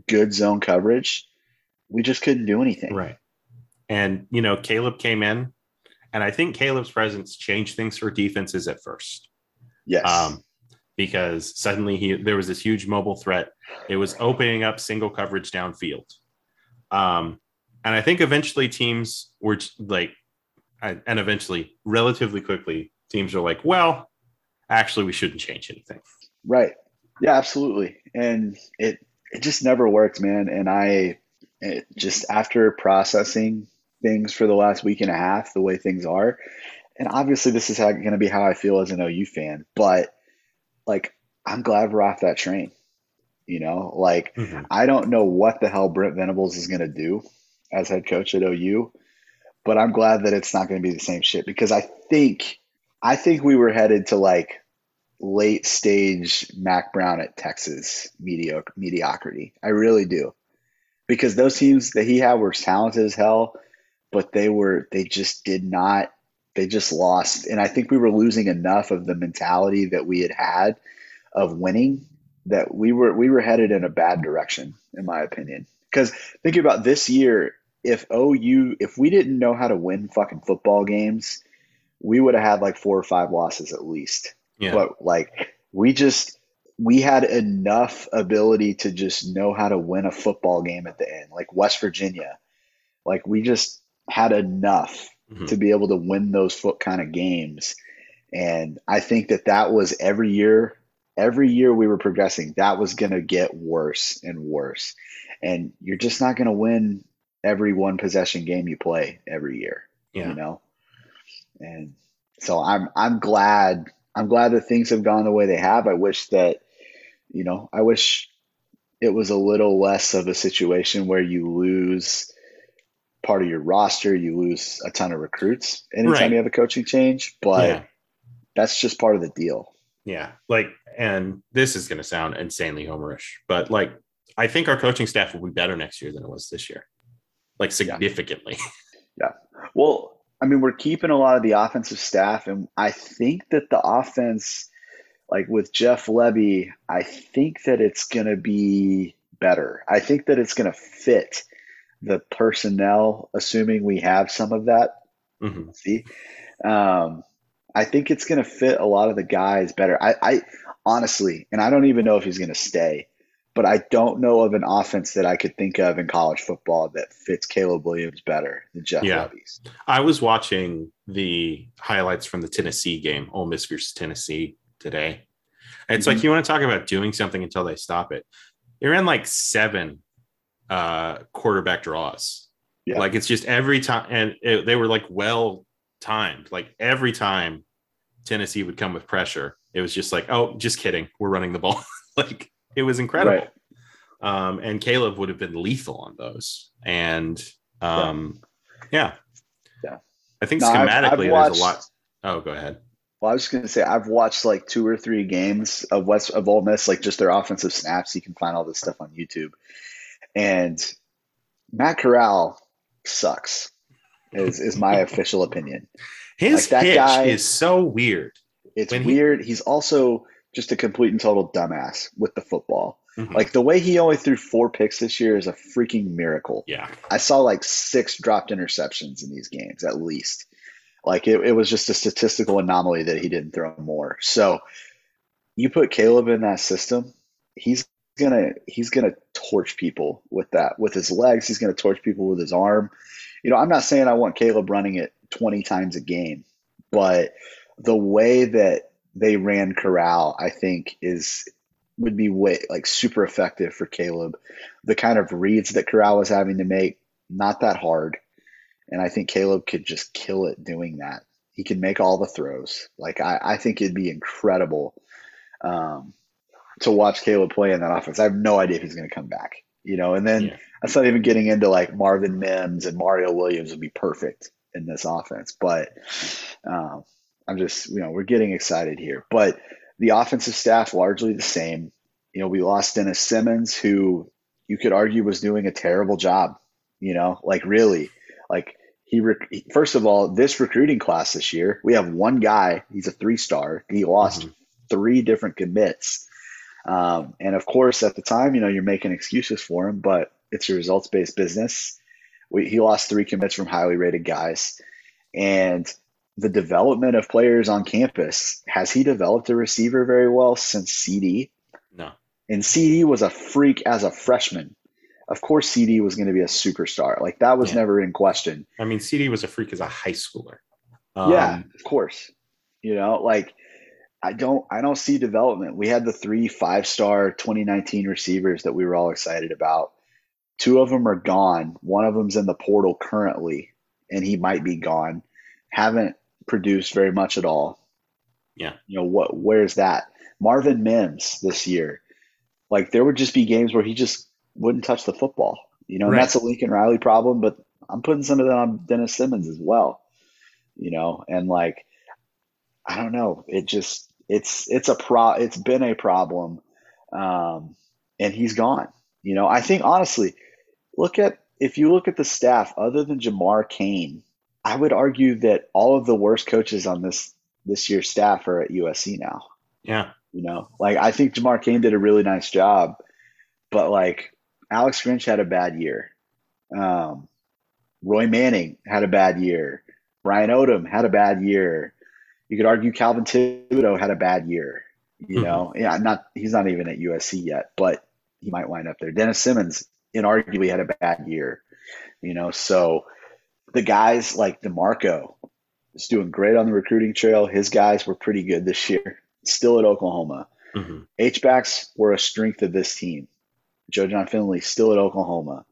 good zone coverage, we just couldn't do anything. Right. And, you know, Caleb came in, and I think Caleb's presence changed things for defenses at first. Yes. Um, because suddenly he there was this huge mobile threat. It was opening up single coverage downfield. Um, and I think eventually teams were like, and eventually, relatively quickly, teams are like, well, actually, we shouldn't change anything. Right. Yeah, absolutely. And it it just never worked, man. And I it, just after processing things for the last week and a half, the way things are, and obviously this is going to be how I feel as an OU fan, but like I'm glad we're off that train. You know, like mm-hmm. I don't know what the hell Brent Venables is going to do as head coach at OU, but I'm glad that it's not going to be the same shit because I think I think we were headed to like late stage Mack Brown at Texas mediocre mediocrity. I really do. Because those teams that he had were talented as hell, but they were they just did not they just lost. And I think we were losing enough of the mentality that we had had of winning that we were we were headed in a bad direction, in my opinion. Because thinking about this year, if OU if we didn't know how to win fucking football games, we would have had like four or five losses at least. Yeah. But like we just we had enough ability to just know how to win a football game at the end, like West Virginia. Like we just had enough mm-hmm. to be able to win those foot kind of games. And I think that that was every year, every year we were progressing, that was going to get worse and worse. And you're just not going to win every one possession game you play every year, yeah. you know? And so I'm, I'm glad, I'm glad that things have gone the way they have. I wish that, you know, I wish it was a little less of a situation where you lose part of your roster, you lose a ton of recruits anytime right. you have a coaching change, but yeah. that's just part of the deal. Yeah. Like, and this is going to sound insanely homerish, but like, I think our coaching staff will be better next year than it was this year, like significantly. Yeah. yeah. Well, I mean, we're keeping a lot of the offensive staff, and I think that the offense, like with Jeff Lebby, I think that it's going to be better. I think that it's going to fit the personnel, assuming we have some of that. Mm-hmm. See, um, I think it's going to fit a lot of the guys better. I, I honestly, and I don't even know if he's going to stay, but I don't know of an offense that I could think of in college football that fits Caleb Williams better than Jeff yeah. I was watching the highlights from the Tennessee game, Ole Miss versus Tennessee today. It's mm-hmm. like you want to talk about doing something until they stop it. They ran like seven uh, quarterback draws. Yeah. Like it's just every time, and it, they were like well timed. Like every time Tennessee would come with pressure, it was just like, oh, just kidding, we're running the ball. like it was incredible. Right. Um, and Caleb would have been lethal on those. And um, yeah. yeah. yeah. I think no, schematically I've, I've watched, there's a lot. Oh, go ahead. Well, I was just gonna say I've watched like two or three games of West of Ole Miss, like just their offensive snaps. You can find all this stuff on YouTube, and Matt Corral sucks. Is is my official opinion. His like, pitch guy, is so weird. It's weird. He, He's also just a complete and total dumbass with the football. Mm-hmm. Like the way he only threw four picks this year is a freaking miracle. Yeah. I saw like six dropped interceptions in these games at least. Like it, it was just a statistical anomaly that he didn't throw more. So you put Caleb in that system, he's gonna he's gonna torch people with that with his legs. He's gonna torch people with his arm. You know, I'm not saying I want Caleb running it 20 times a game, but the way that they ran Corral, I think, is would be way like super effective for Caleb. The kind of reads that Corral was having to make, not that hard. And I think Caleb could just kill it doing that. He can make all the throws. Like I, I think it'd be incredible. Um, to watch Caleb play in that offense. I have no idea if he's going to come back. You know, and then yeah. that's not even getting into like Marvin Mims and Mario Williams would be perfect in this offense. But um, I'm just, you know, we're getting excited here. But the offensive staff largely the same. You know, we lost Dennis Simmons, who you could argue was doing a terrible job. You know, like really, like he rec- first of all, this recruiting class this year, we have one guy. He's a three star. He lost mm-hmm. three different commits um, and of course, at the time, you know, you're making excuses for him, but it's a results based business. We, he lost three commits from highly rated guys. And the development of players on campus, has he developed a receiver very well since CeeDee? No. And CeeDee was a freak as a freshman. Of course, CeeDee was going to be a superstar. Like that was Yeah. never in question. I mean, CeeDee was a freak as a high schooler. Um, yeah, of course. You know, like I don't I don't see development. We had the three five-star 2019 receivers that we were all excited about. Two of them are gone. One of them's in the portal currently, and he might be gone. Haven't produced very much at all. Yeah. You know, what where's that? Marvin Mims this year. Like there would just be games where he just wouldn't touch the football. You know, and that's a Lincoln Riley problem, but I'm putting some of that on Dennis Simmons as well. You know, and like I don't know. It just it's it's a pro it's been a problem. Um and he's gone. You know, I think honestly, look at if you look at the staff other than Jamar Cain, I would argue that all of the worst coaches on this this year's staff are at USC now. Yeah. You know, like I think Jamar Cain did a really nice job, but like Alex Grinch had a bad year. Um, Roy Manning had a bad year. Brian Odom had a bad year. You could argue Calvin Thibodeaux had a bad year. You Mhm. know, yeah, not he's not even at USC yet, but he might wind up there. Dennis Simmons inarguably had a bad year. You know, so the guys like DeMarco is doing great on the recruiting trail. His guys were pretty good this year. Still at Oklahoma. hmm H backs were a strength of this team. Joe Jon Finley still at Oklahoma.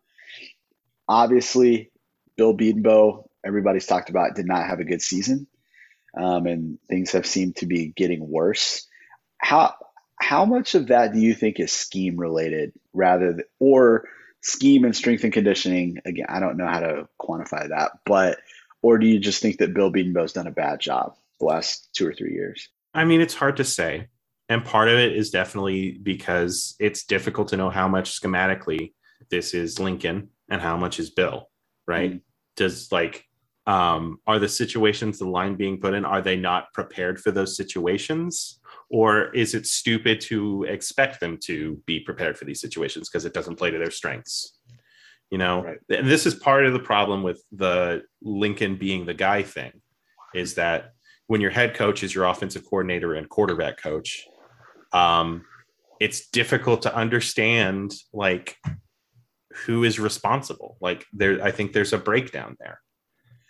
Obviously, Bill Bedenbaugh, everybody's talked about, did not have a good season, um, and things have seemed to be getting worse. How how much of that do you think is scheme related, rather th- or scheme and strength and conditioning? Again, I don't know how to quantify that, but or do you just think that Bill Bedenbaugh's done a bad job the last two or three years? I mean, it's hard to say. And part of it is definitely because it's difficult to know how much schematically this is Lincoln and how much is Bill, right? Mhm. Does like, um, are the situations the line being put in, are they not prepared for those situations? Or is it stupid to expect them to be prepared for these situations because it doesn't play to their strengths? You know, Right. and this is part of the problem with the Lincoln being the guy thing is that when your head coach is your offensive coordinator and quarterback coach, um, it's difficult to understand like who is responsible. Like there, I think there's a breakdown there.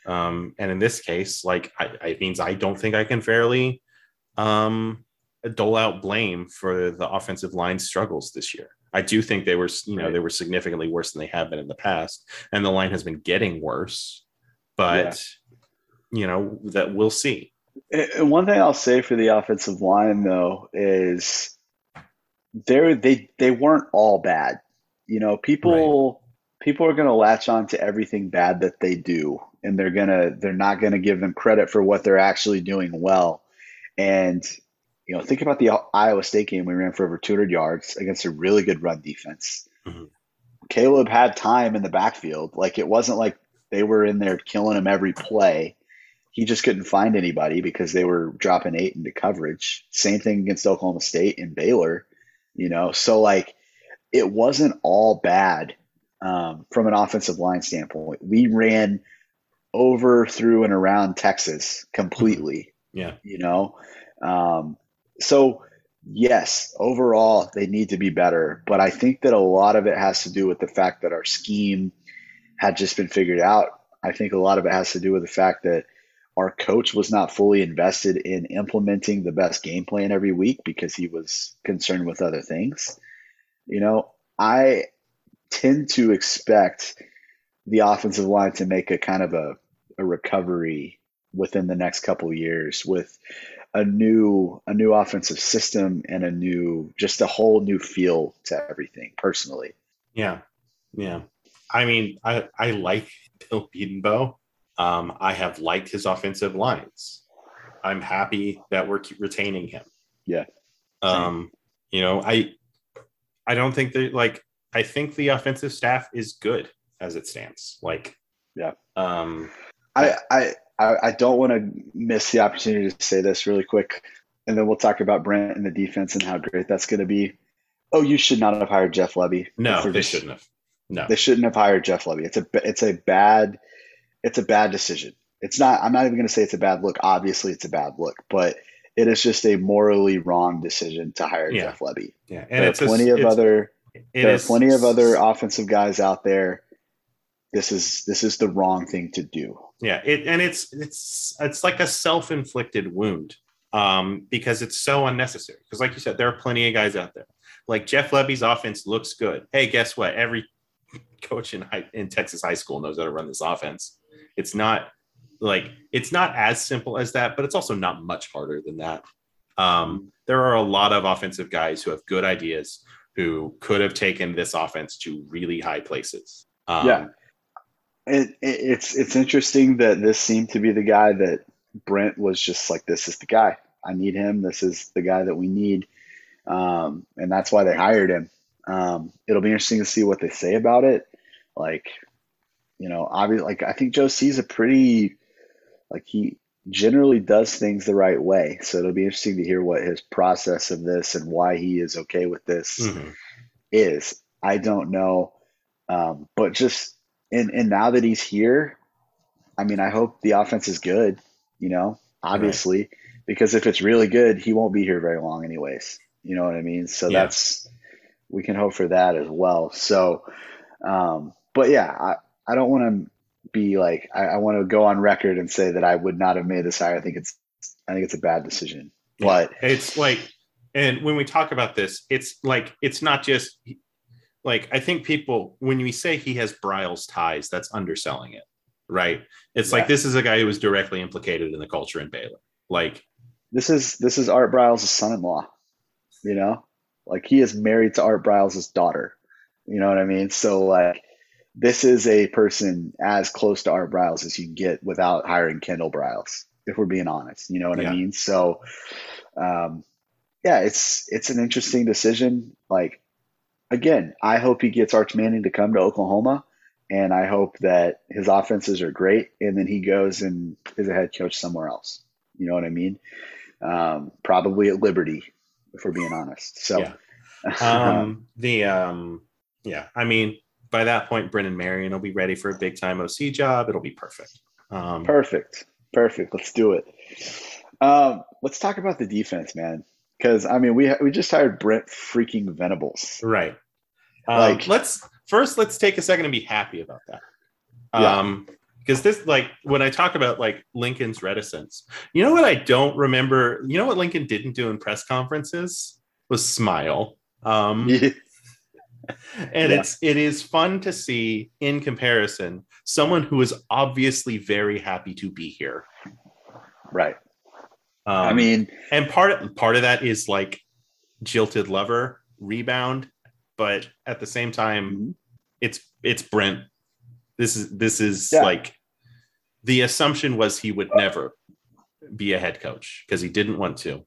Um, and in this case, like I, it means I don't think I can fairly um, dole out blame for the offensive line struggles this year. I do think they were, you know, Right. they were significantly worse than they have been in the past, and the line has been getting worse. But you know that we'll see. And one thing I'll say for the offensive line though is they they they weren't all bad. You know, people people are going to latch on to everything bad that they do and they're to they're not going to give them credit for what they're actually doing well. And you know, think about the Iowa State game we ran for over 200 yards against a really good run defense. Mhm. Caleb had time in the backfield. Like it wasn't like they were in there killing him every play he just couldn't find anybody because they were dropping eight into coverage. Same thing against Oklahoma State and Baylor, you know. So like, it wasn't all bad um, from an offensive line standpoint. We ran over, through, and around Texas completely, Yeah. you know. Um, so yes, overall they need to be better, but I think that a lot of it has to do with the fact that our scheme had just been figured out. I think a lot of it has to do with the fact that our coach was not fully invested in implementing the best game plan every week because he was concerned with other things. You know, I tend to expect the offensive line to make a kind of a, a recovery within the next couple of years with a new a new offensive system and a new just a whole new feel to everything personally. Yeah. Yeah. I mean, I, I like Bill Bedenbaugh. Um, I have liked his offensive lines. I'm happy that we're retaining him. Yeah. Um, you know, I I don't think that like I think the offensive staff is good as it stands. Like, Yeah. Um, I, I, I don't want to miss the opportunity to say this really quick, and then we'll talk about Brent and the defense and how great that's going to be. Oh, you should not have hired Jeff Lebby. no, they just- shouldn't have. No. They shouldn't have hired Jeff Lebby. It's a it's a bad it's a bad decision. It's not. I'm not even going to say it's a bad look. Obviously, it's a bad look, but it is just a morally wrong decision to hire Yeah. Jeff Lebby. Yeah, and there it's are a- plenty of it's- other it there are plenty of other offensive guys out there. This is this is the wrong thing to do. Yeah, it and it's it's it's like a self-inflicted wound um, because it's so unnecessary. Because, like you said, there are plenty of guys out there. Like Jeff Lebby's offense looks good. Hey, guess what? Every coach in high, in Texas high school knows how to run this offense. It's not like it's not as simple as that, but it's also not much harder than that. Um, there are a lot of offensive guys who have good ideas who could have taken this offense to really high places. Um, Yeah. It, it it's it's interesting that this seemed to be the guy that Brent was just like, this is the guy. I need him. This is the guy that we need, um, and that's why they hired him. Um, it'll be interesting to see what they say about it. Like, you know, obviously, like I think Joe sees a pretty like he generally does things the right way. So it'll be interesting to hear what his process of this and why he is okay with this mhm. is. I don't know. Um, but just and and now that he's here, I mean, I hope the offense is good, you know, obviously, because if it's really good, he won't be here very long anyways. You know what I mean? So Yeah. that's we can hope for that as well. So um, but yeah, I, I don't want to be like I, I want to go on record and say that I would not have made this hire. I think it's I think it's a bad decision. But it's like and when we talk about this it's like it's not just like i think people when we say he has Briles ties that's underselling it right it's Yeah. like this is a guy who was directly implicated in the culture in baylor like this is this is Art Briles' son-in-law. You know, like he is married to Art Briles' daughter. You know what I mean? So like, this is a person as close to Art Briles as you can get without hiring Kendall Briles. If we're being honest, you know what Yeah. I mean? So, um, yeah, it's it's an interesting decision. Like, again, I hope he gets Arch Manning to come to Oklahoma. And I hope that his offenses are great, and then he goes and is a head coach somewhere else. You know what I mean? um, probably at Liberty, if we're being honest. So, Yeah. um the um yeah i mean by that point brennan marion will be ready for a big time oc job it'll be perfect um perfect, perfect. Let's do it. Um, let's talk about the defense, man. Because I mean, we we just hired Brent freaking Venables. Right. Um, Like- let's first let's take a second and be happy about that. Yeah. Um, because this like when I talk about like Lincoln's reticence, you know what I don't remember. You know what Lincoln didn't do in press conferences was smile. Um, Yeah, and Yeah. it's it is fun to see in comparison someone who is obviously very happy to be here. right. Um, I mean, and part part of that is like jilted lover rebound, but at the same time, Mhm. it's it's Brent. This is this is Yeah. like the assumption was he would never be a head coach because he didn't want to.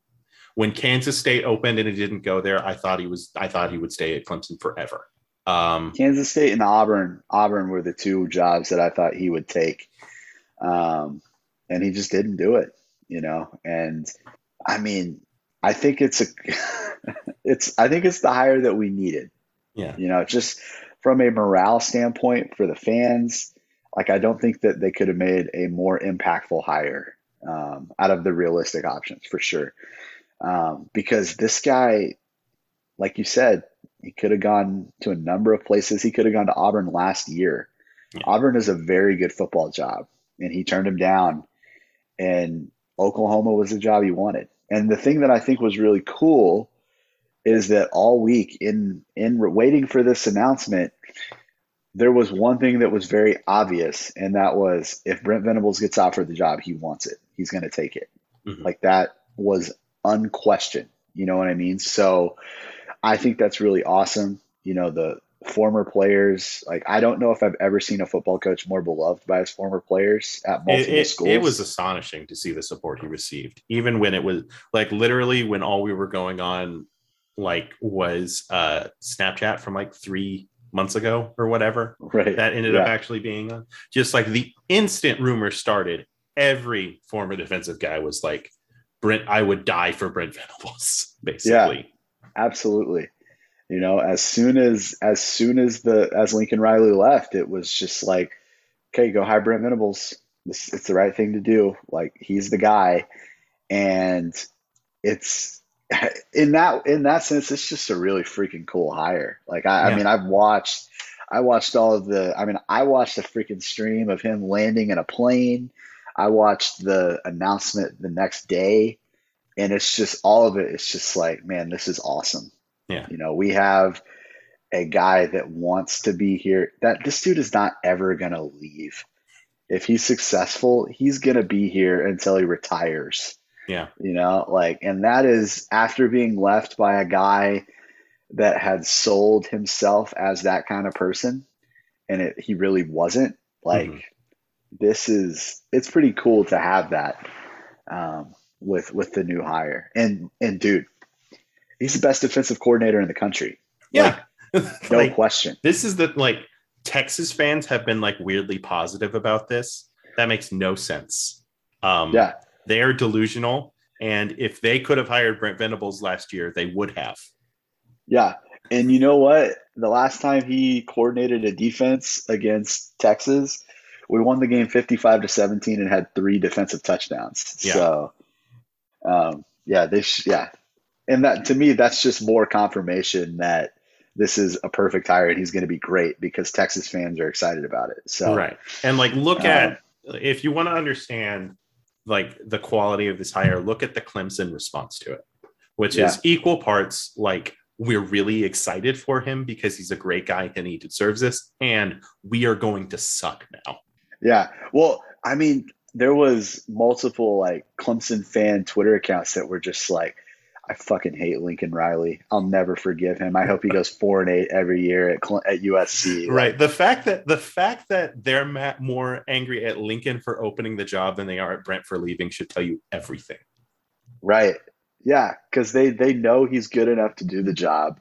When Kansas State opened and he didn't go there, I thought he was I thought he would stay at Clemson forever. Um, Kansas State and Auburn. Auburn were the two jobs that I thought he would take, um, and he just didn't do it. You know, and I mean, I think it's a, it's I think it's the hire that we needed. yeah, You know, just from a morale standpoint for the fans, like I don't think that they could have made a more impactful hire um, out of the realistic options for sure. Um, because this guy, like you said, he could have gone to a number of places. He could have gone to Auburn last year. Yeah. Auburn is a very good football job, and he turned him down. And Oklahoma was the job he wanted. And the thing that I think was really cool is that all week in in waiting for this announcement, there was one thing that was very obvious, and that was if Brent Venables gets offered the job, he wants it. He's going to take it. Mhm. Like that was unquestioned. You know what I mean? So I think that's really awesome. You know, the former players, like I don't know if I've ever seen a football coach more beloved by his former players at it, multiple it, schools. it was astonishing to see the support he received, even when it was like literally when all we were going on like was uh Snapchat from like three months ago or whatever right. that ended up actually being on. Just like the instant rumor started, every former defensive guy was like, Brent, I would die for Brent Venables, basically. Absolutely. You know, as soon as as soon as the as Lincoln Riley left, it was just like, okay, go hire Brent Venables. This, it's the right thing to do. Like he's the guy, and it's in that in that sense, it's just a really freaking cool hire. Like I, yeah. I mean, I've watched I watched all of the I mean, I watched a freaking stream of him landing in a plane. I watched the announcement the next day, and it's just all of it. It's just like, man, this is awesome. Yeah. You know, we have a guy that wants to be here. That this dude is not ever gonna leave. If he's successful, he's gonna be here until he retires. Yeah. You know, like, and that is after being left by a guy that had sold himself as that kind of person, and it, he really wasn't. Like, mm-hmm. this is it's pretty cool to have that um, with with the new hire. And and dude, he's the best defensive coordinator in the country. Yeah, like, no like, question. This is the like Texas fans have been like weirdly positive about this. That makes no sense. Um, yeah, they're delusional. And if they could have hired Brent Venables last year, they would have. Yeah. And you know what? The last time he coordinated a defense against Texas, we won the game 55 to 17 and had three defensive touchdowns. Yeah. So, um, yeah, this, yeah. And that to me, that's just more confirmation that this is a perfect hire and he's going to be great because Texas fans are excited about it. So, right. And like, look um, at, if you want to understand like the quality of this hire, look at the Clemson response to it, which yeah. is equal parts like we're really excited for him because he's a great guy and he deserves this, and we are going to suck now. Yeah. Well, I mean, there was multiple like Clemson fan Twitter accounts that were just like, I fucking hate Lincoln Riley. I'll never forgive him. I hope he goes four and eight every year at at USC. Right. the fact that the fact that they're more angry at Lincoln for opening the job than they are at Brent for leaving should tell you everything. Right. Yeah, because they they know he's good enough to do the job,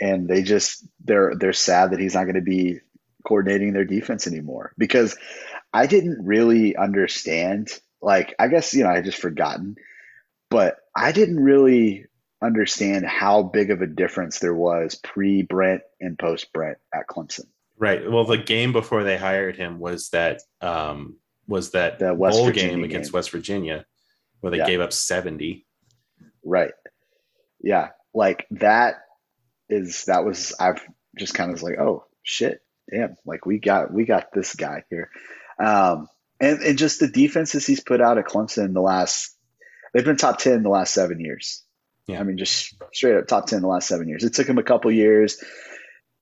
and they just they're they're sad that he's not going to be coordinating their defense anymore. Because I didn't really understand. Like, I guess you know I just forgotten but I didn't really understand how big of a difference there was pre Brent and post Brent at Clemson. Right. Well, the game before they hired him was that um, was that the West bowl Virginia game against game. West Virginia, where they yeah. gave up seventy. Right. Yeah. Like that is that was I've just kind of like, oh shit, damn, like we got we got this guy here. Um, and, and just the defenses he's put out at Clemson in the last they've been top 10 the last seven years. Yeah. I mean, just straight up top 10 the last seven years. It took them a couple years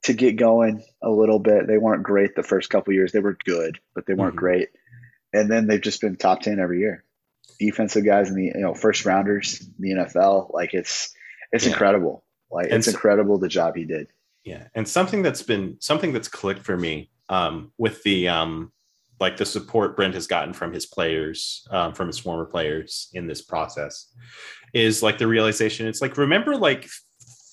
to get going a little bit. They weren't great the first couple years. They were good, but they weren't mm-hmm. great. And then they've just been top 10 every year. Defensive guys in the, you know, first rounders, the NFL, like it's, it's yeah. incredible. Like and it's so, incredible the job he did. Yeah. And something that's been, something that's clicked for me um, with the, um, like the support Brent has gotten from his players, um, from his former players in this process, is like the realization. It's like remember like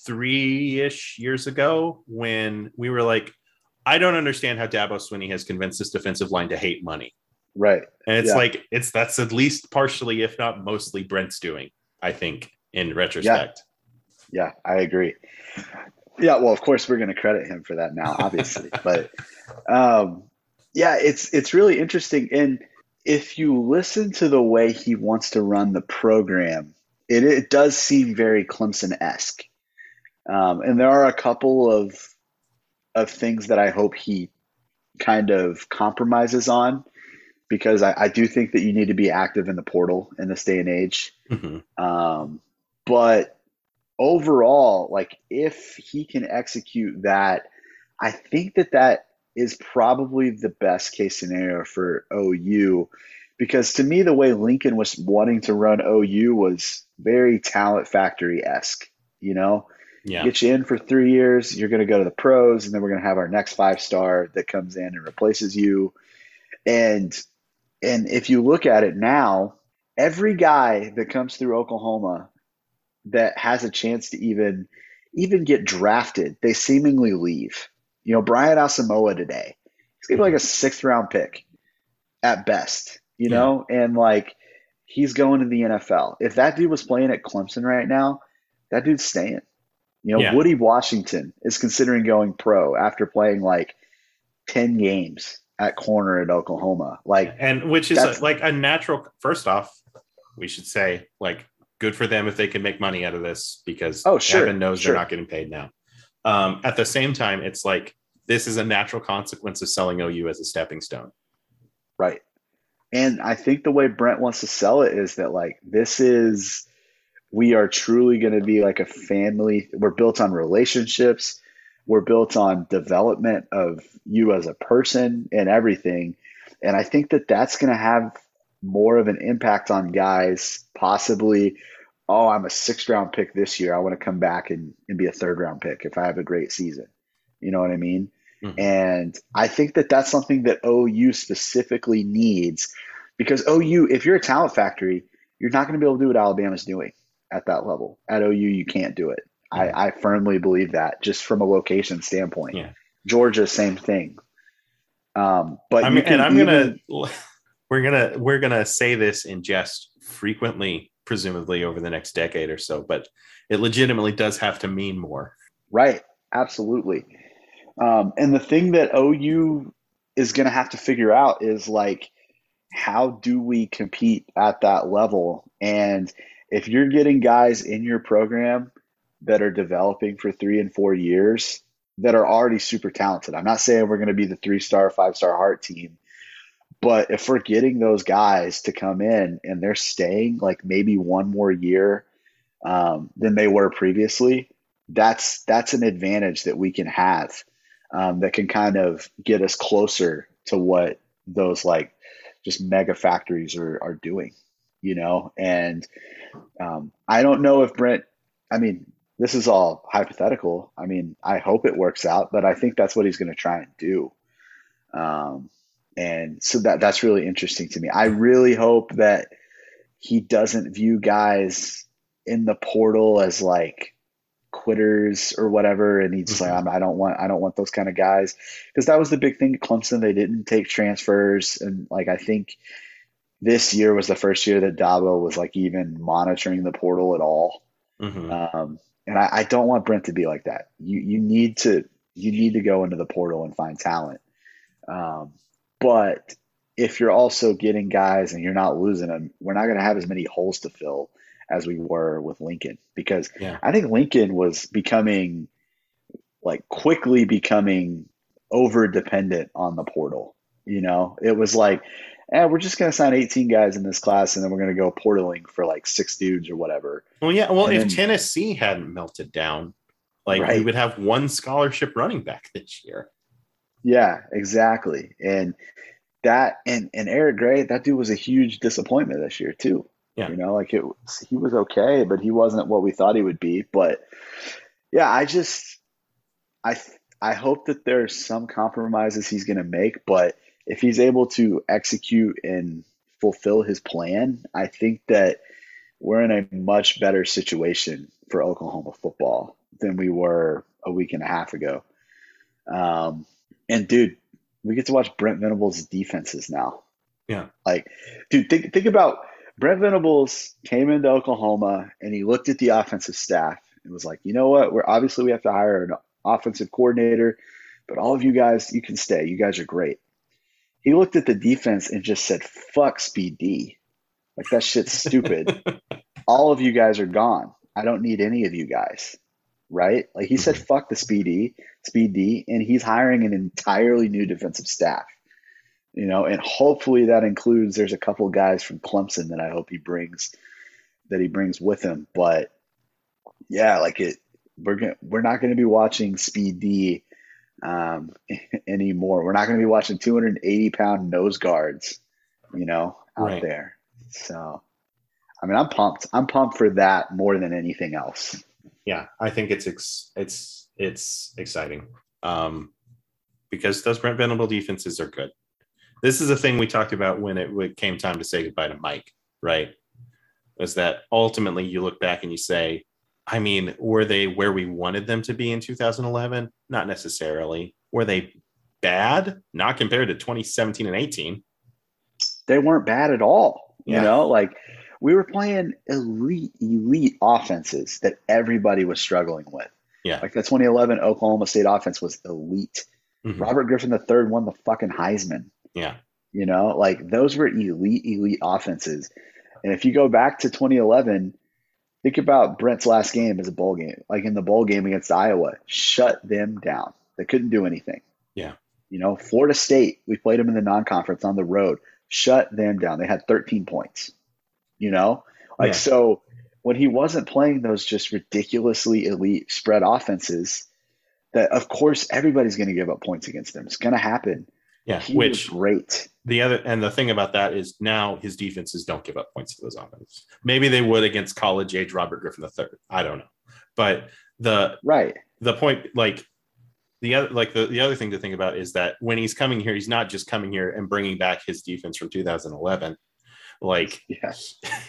three ish years ago when we were like, I don't understand how Dabo Swinney has convinced this defensive line to hate money. Right. And it's yeah. like it's that's at least partially, if not mostly, Brent's doing. I think in retrospect. Yeah, yeah I agree. Yeah, well, of course we're going to credit him for that now, obviously, but um, yeah, it's it's really interesting. And if you listen to the way he wants to run the program, it, it does seem very Clemson esque. Um, and there are a couple of of things that I hope he kind of compromises on because I, I do think that you need to be active in the portal in this day and age. Mm-hmm. Um, but overall, like if he can execute that, I think that that is probably the best case scenario for OU because to me the way Lincoln was wanting to run OU was very talent factory esque. You know, yeah. get you in for three years, you're going to go to the pros, and then we're going to have our next five star that comes in and replaces you. And and if you look at it now, every guy that comes through Oklahoma that has a chance to even even get drafted, they seemingly leave. You know, Brian Asamoah today, he's gonna be like a sixth round pick at best, you yeah. know, and like he's going to the NFL. If that dude was playing at Clemson right now, that dude's staying. You know, Yeah. Woody Washington is considering going pro after playing like 10 games at corner at Oklahoma. Like, and which is a, like a natural. First off, we should say like good for them if they can make money out of this because Oh, sure, heaven knows sure. they're not getting paid now. Um, at the same time, it's like this is a natural consequence of selling OU as a stepping stone. Right. And I think the way Brent wants to sell it is that like this is we are truly going to be like a family. We're built on relationships. We're built on development of you as a person and everything. And I think that that's going to have more of an impact on guys possibly oh, I'm a sixth round pick this year. I want to come back and, and be a third round pick if I have a great season. You know what I mean? Mhm. And I think that that's something that OU specifically needs because OU, if you're a talent factory, you're not going to be able to do what Alabama's doing at that level. At OU, you can't do it. I, I firmly believe that just from a location standpoint. Yeah. Georgia, same thing. Um, but I mean, and I'm even- gonna we're gonna we're gonna say this in jest frequently, presumably over the next decade or so, but it legitimately does have to mean more. Right. Absolutely. Um, and the thing that OU is going to have to figure out is like, how do we compete at that level? And if you're getting guys in your program that are developing for three and four years that are already super talented, I'm not saying we're going to be the three star, five star heart team, but if we're getting those guys to come in and they're staying like maybe one more year um, than they were previously, that's that's an advantage that we can have um, that can kind of get us closer to what those like just mega factories are are doing, you know. And um, I don't know if Brent. I mean, this is all hypothetical. I mean, I hope it works out, but I think that's what he's going to try and do. Um, and so that that's really interesting to me. I really hope that he doesn't view guys in the portal as like quitters or whatever. And he's just like I'm, i don't want i don't want those kind of guys. Because that was the big thing at clemson. They didn't take transfers. And like i think this year was the first year that dabo was like even monitoring the portal at all. Mhm. um, and I, I don't want brent to be like that. You you need to you need to go into the portal and find talent. Um, but if you're also getting guys and you're not losing them we're not going to have as many holes to fill as we were with lincoln because Yeah. I think Lincoln was becoming like quickly becoming over dependent on the portal. You know, it was like, eh, we're just going to sign 18 guys in this class and then we're going to go portaling for like six dudes or whatever. Well, yeah. Well, And if then- Tennessee hadn't melted down, like we would have one scholarship running back this year. Yeah, exactly. And that, and, and Eric Gray, that dude was a huge disappointment this year too. Yeah. You know, like it was, he was okay, but he wasn't what we thought he would be. But yeah, I just, I, I hope that there's some compromises he's going to make, but if he's able to execute and fulfill his plan, I think that we're in a much better situation for Oklahoma football than we were a week and a half ago. Um, and dude, we get to watch Brent Venables' defenses now. Yeah. Like, dude, think think about Brent Venables came into Oklahoma and he looked at the offensive staff and was like, you know what? We're obviously we have to hire an offensive coordinator, but all of you guys, you can stay. You guys are great. He looked at the defense and just said, fuck speed D. Like that shit's stupid. all of you guys are gone. I don't need any of you guys. Right? Like he said, fuck the speed D, speed D, and he's hiring an entirely new defensive staff. You know, and hopefully that includes there's a couple guys from Clemson that I hope he brings that he brings with him. But yeah, like it we're gonna we're not gonna be watching speed D um anymore. We're not gonna be watching 280 pound nose guards, you know, out Right. there. So I mean I'm pumped. I'm pumped for that more than anything else. Yeah, I think it's ex- it's it's exciting um, because those Brent Venable defenses are good. This is a thing we talked about when it came time to say goodbye to Mike, right? Was that ultimately you look back and you say, I mean, were they where we wanted them to be in 2011? Not necessarily. Were they bad? Not compared to 2017 and 18. They weren't bad at all. You Yeah. know, like we were playing elite, elite offenses that everybody was struggling with. Yeah. Like the 2011 Oklahoma State offense was elite. Mhm. Robert Griffin III won the fucking Heisman. Yeah. You know, like those were elite, elite offenses. And if you go back to 2011, think about Brent's last game as a bowl game, like in the bowl game against Iowa, shut them down. They couldn't do anything. Yeah. You know, Florida State, we played them in the non conference on the road, shut them down. They had 13 points. You know, like Yeah. so when he wasn't playing those just ridiculously elite spread offenses, that of course everybody's going to give up points against them. It's going to happen. Yeah. He Which great. the other and the thing about that is now his defenses don't give up points to those offenses. Maybe they would against college age Robert Griffin III. I don't know. But the Right. the point like the other like the, the other thing to think about is that when he's coming here he's not just coming here and bringing back his defense from 2011 like Yeah.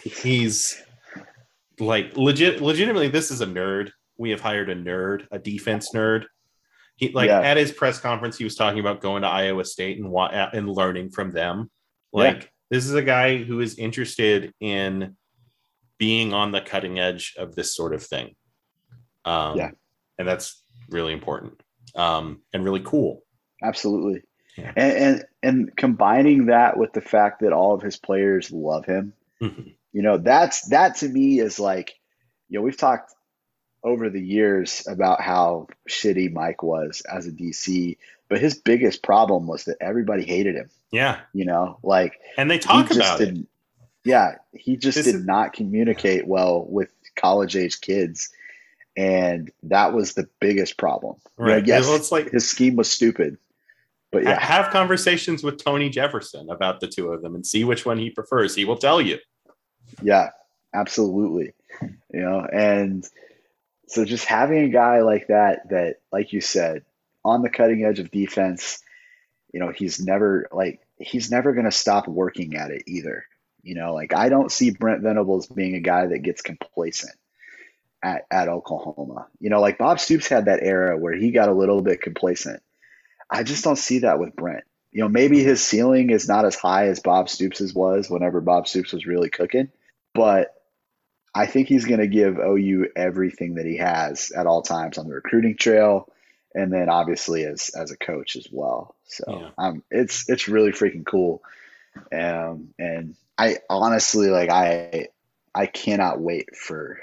he's like legit legitimately this is a nerd we have hired a nerd a defense nerd he like Yeah. at his press conference he was talking about going to iowa state and wa- and learning from them like this is a guy who is interested in being on the cutting edge of this sort of thing um Yeah. and that's really important um and really cool Absolutely. Yeah. And, and and combining that with the fact that all of his players love him, Mhm. you know, that's that to me is like, you know, we've talked over the years about how shitty Mike was as a DC, but his biggest problem was that everybody hated him, yeah you know, like and they he talk about it yeah, he just This did is- not communicate well with college age kids. And that was the biggest problem. You know, right yes, well, it's like his scheme was stupid. But yeah, have conversations with Tony Jefferson about the two of them and see which one he prefers. He will tell you. Yeah, absolutely. You know, and so just having a guy like that, that, like you said, on the cutting edge of defense, you know, he's never like, he's never going to stop working at it either. You know, like I don't see Brent Venables being a guy that gets complacent at, at Oklahoma. You know, like Bob Stoops had that era where he got a little bit complacent. I just don't see that with Brent. You know, maybe his ceiling is not as high as Bob Stoops's was whenever Bob Stoops was really cooking, but I think he's going to give OU everything that he has at all times on the recruiting trail, and then obviously as as a coach as well. So Yeah. um, it's it's really freaking cool, um, and I honestly like I I cannot wait for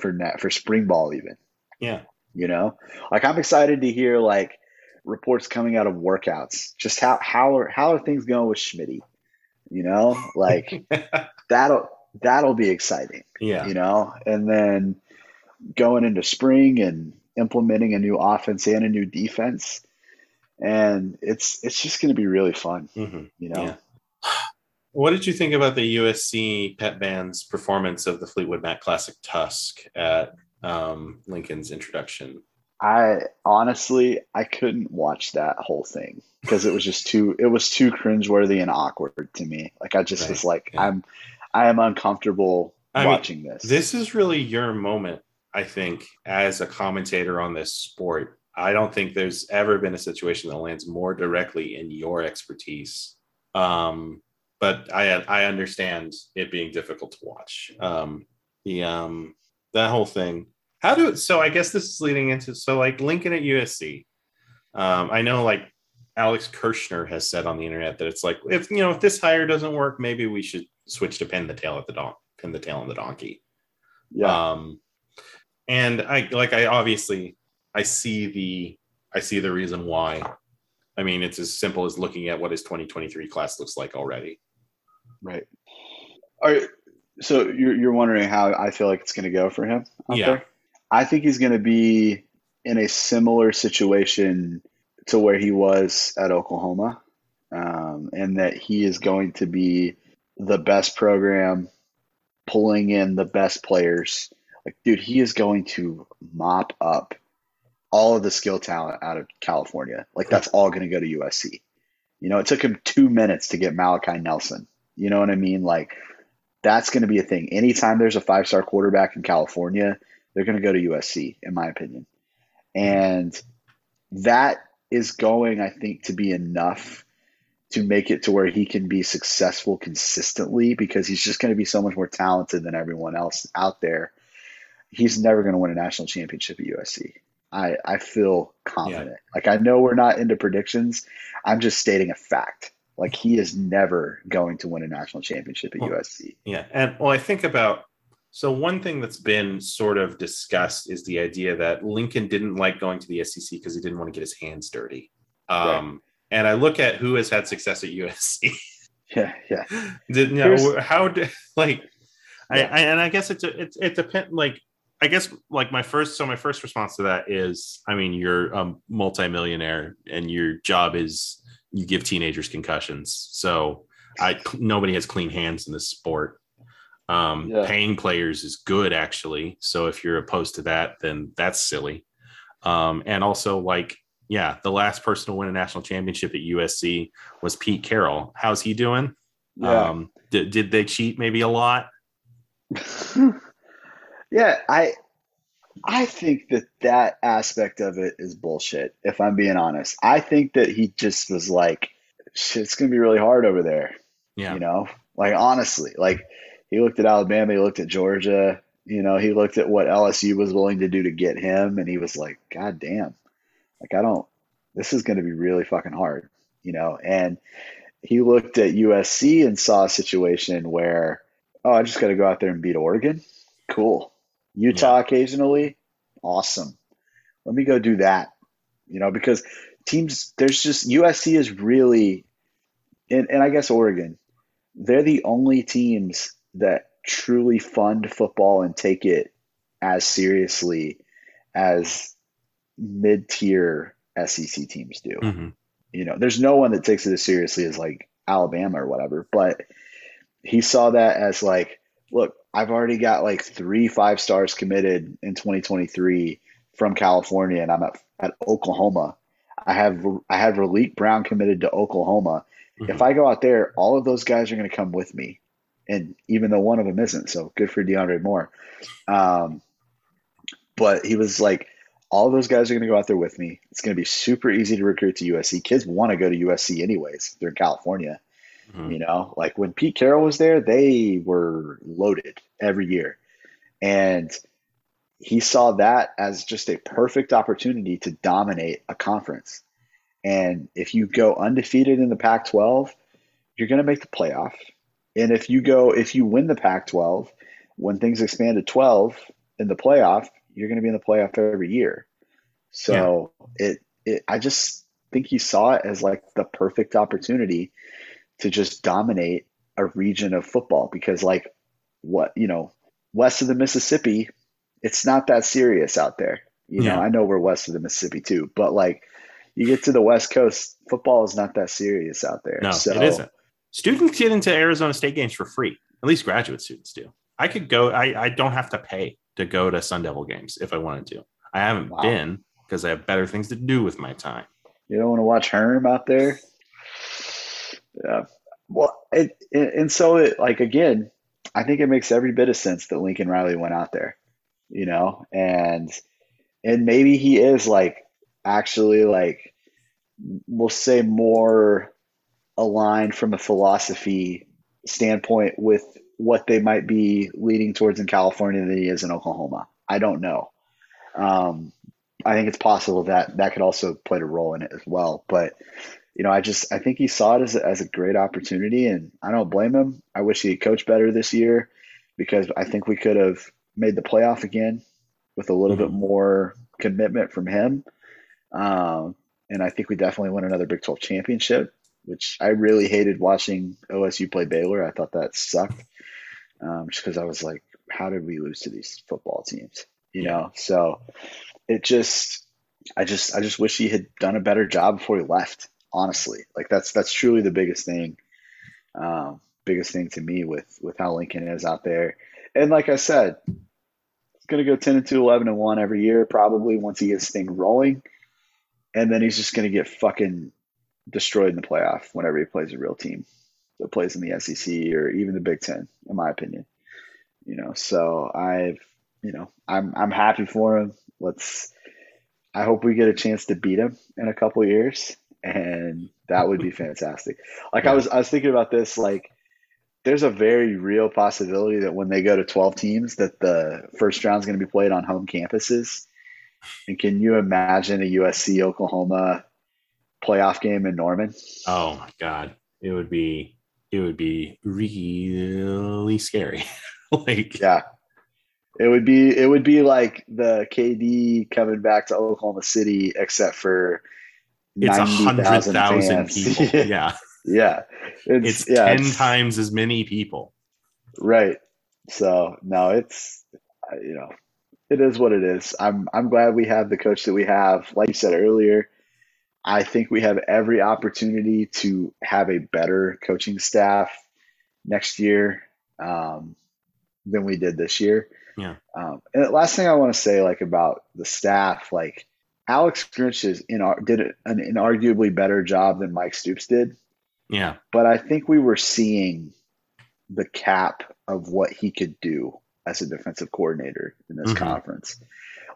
for net for spring ball even. Yeah. You know, like I'm excited to hear like reports coming out of workouts. Just how how are how are things going with Schmitty? You know, like that'll that'll be exciting. yeah. You know, and then going into spring and implementing a new offense and a new defense, and it's it's just going to be really fun. Mhm. You know, Yeah. What did you think about the USC pet band's performance of the Fleetwood Mac Classic Tusk at um, Lincoln's introduction? I honestly I couldn't watch that whole thing because it was just too it was too cringeworthy and awkward to me. Like I just Right, was like yeah. I'm I am uncomfortable I mean, watching this. This is really your moment, I think, as a commentator on this sport. I don't think there's ever been a situation that lands more directly in your expertise. Um, but I I understand it being difficult to watch. Um, the um, that whole thing. How do so? I guess this is leading into so like Lincoln at USC. Um, I know like Alex Kirshner has said on the internet that it's like if you know if this hire doesn't work, maybe we should switch to pin the tail at the don pin the tail on the donkey. yeah, Um, and I like I obviously I see the I see the reason why. I mean, it's as simple as looking at what his 2023 class looks like already. right. All right. So you're you're wondering how I feel like it's going to go for him Yeah. there? I think he's going to be in a similar situation to where he was at Oklahoma, um, and that he is going to be the best program, pulling in the best players. Like, dude, he is going to mop up all of the skill talent out of California. Like, that's all going to go to USC. You know, it took him two minutes to get Malachi Nelson. You know what I mean? Like, that's going to be a thing. Anytime there's a five star quarterback in California, they're going to go to USC, in my opinion. Hmm. And that is going, I think, to be enough to make it to where he can be successful consistently because he's just going to be so much more talented than everyone else out there. He's never going to win a national championship at USC. I I feel confident. Yeah. Like I know we're not into predictions. I'm just stating a fact. Like he is never going to win a national championship at well, USC. Yeah, and well, I think about so one thing that's been sort of discussed is the idea that Lincoln didn't like going to the SEC because he didn't want to get his hands dirty. Um, right. And I look at who has had success at USC. Yeah, yeah. Did you know how did like I, I, and I guess it's a, it it depends like I guess like my first so my first response to that is I mean you're a multimillionaire and your job is you give teenagers concussions so I nobody has clean hands in this sport um yeah. paying players is good actually so if you're opposed to that then that's silly um and also like yeah the last person to win a national championship at USC was Pete Carroll how's he doing yeah. um did, did they cheat maybe a lot yeah, I I think that that aspect of it is bullshit. If I'm being honest, I think that he just was like, "Shit's gonna be really hard over there." Yeah, you know, like honestly, like he looked at Alabama, he looked at Georgia, you know, he looked at what LSU was willing to do to get him, and he was like, "God damn, like I don't. This is gonna be really fucking hard," you know, and he looked at USC and saw a situation where oh, I just got to go out there and beat Oregon. Cool. Utah yeah. occasionally, awesome. Let me go do that. You know, because teams, there's just USC is really, and, and I guess Oregon, they're the only teams that truly fund football and take it as seriously as mid tier SEC teams do. Mm-hmm. You know, there's no one that takes it as seriously as like Alabama or whatever, but he saw that as like, look, I've already got like three five stars committed in 2023 from California, and I'm at, at Oklahoma. I have I have Raleek Brown committed to Oklahoma. Mm-hmm. If I go out there, all of those guys are going to come with me, and even though one of them isn't, so good for DeAndre Moore. Um, but he was like, all those guys are going to go out there with me. It's going to be super easy to recruit to USC. Kids want to go to USC anyways. They're in California. Mm-hmm. You know, like when Pete Carroll was there, they were loaded every year. And he saw that as just a perfect opportunity to dominate a conference. And if you go undefeated in the Pac 12, you're going to make the playoff. And if you go, if you win the Pac 12, when things expand to 12 in the playoff, you're going to be in the playoff every year. So yeah. it, it, I just think he saw it as like the perfect opportunity to just dominate a region of football because like what you know west of the mississippi it's not that serious out there you yeah. know i know we're west of the mississippi too but like you get to the west coast football is not that serious out there no so, it isn't students get into arizona state games for free. At least graduate students do. I could go i, I don't have to pay to go to sun devil games if i wanted to. I haven't wow. been because i have better things to do with my time. You don't want to watch herm out there? Yeah. Well, it, it, and so it like again, I think it makes every bit of sense that Lincoln Riley went out there, you know, and and maybe he is like actually like we'll say more aligned from a philosophy standpoint with what they might be leading towards in California than he is in Oklahoma. I don't know. Um, I think it's possible that that could also play a role in it as well. But you know, I just I think he saw it as a, as a great opportunity, and I don't blame him. I wish he had coached better this year because I think we could have made the playoff again with a little mm-hmm. bit more commitment from him. Um, and I think we definitely win another Big 12 championship, which I really hated watching OSU play Baylor. I thought that sucked um, just because I was like, how did we lose to these football teams? You know, so it just, I just, I just wish he had done a better job before he left honestly. Like that's that's truly the biggest thing, um, biggest thing to me with with how Lincoln is out there. And like I said, he's gonna go ten and 2, 11 and one every year probably once he gets thing rolling, and then he's just gonna get fucking destroyed in the playoff whenever he plays a real team that plays in the SEC or even the Big Ten, in my opinion. You know, so I've you know I'm I'm happy for him. Let's I hope we get a chance to beat him in a couple years and that would be fantastic. Like yeah. I was I was thinking about this like there's a very real possibility that when they go to 12 teams that the first round is going to be played on home campuses And can you imagine a USC Oklahoma playoff game in Norman? Oh my god, it would be it would be really scary. like yeah, it would be it would be like the KD coming back to Oklahoma City, except for it's a hundred thousand people. yeah, yeah, it's, it's yeah, ten it's, times as many people. Right. So no, it's you know, it is what it is. I'm I'm glad we have the coach that we have. Like you said earlier, I think we have every opportunity to have a better coaching staff next year um, than we did this year. Yeah. Um, and the last thing I want to say, like about the staff, like Alex Grinch is in did an inarguably better job than Mike Stoops did. Yeah. But I think we were seeing the cap of what he could do as a defensive coordinator in this mm-hmm. conference.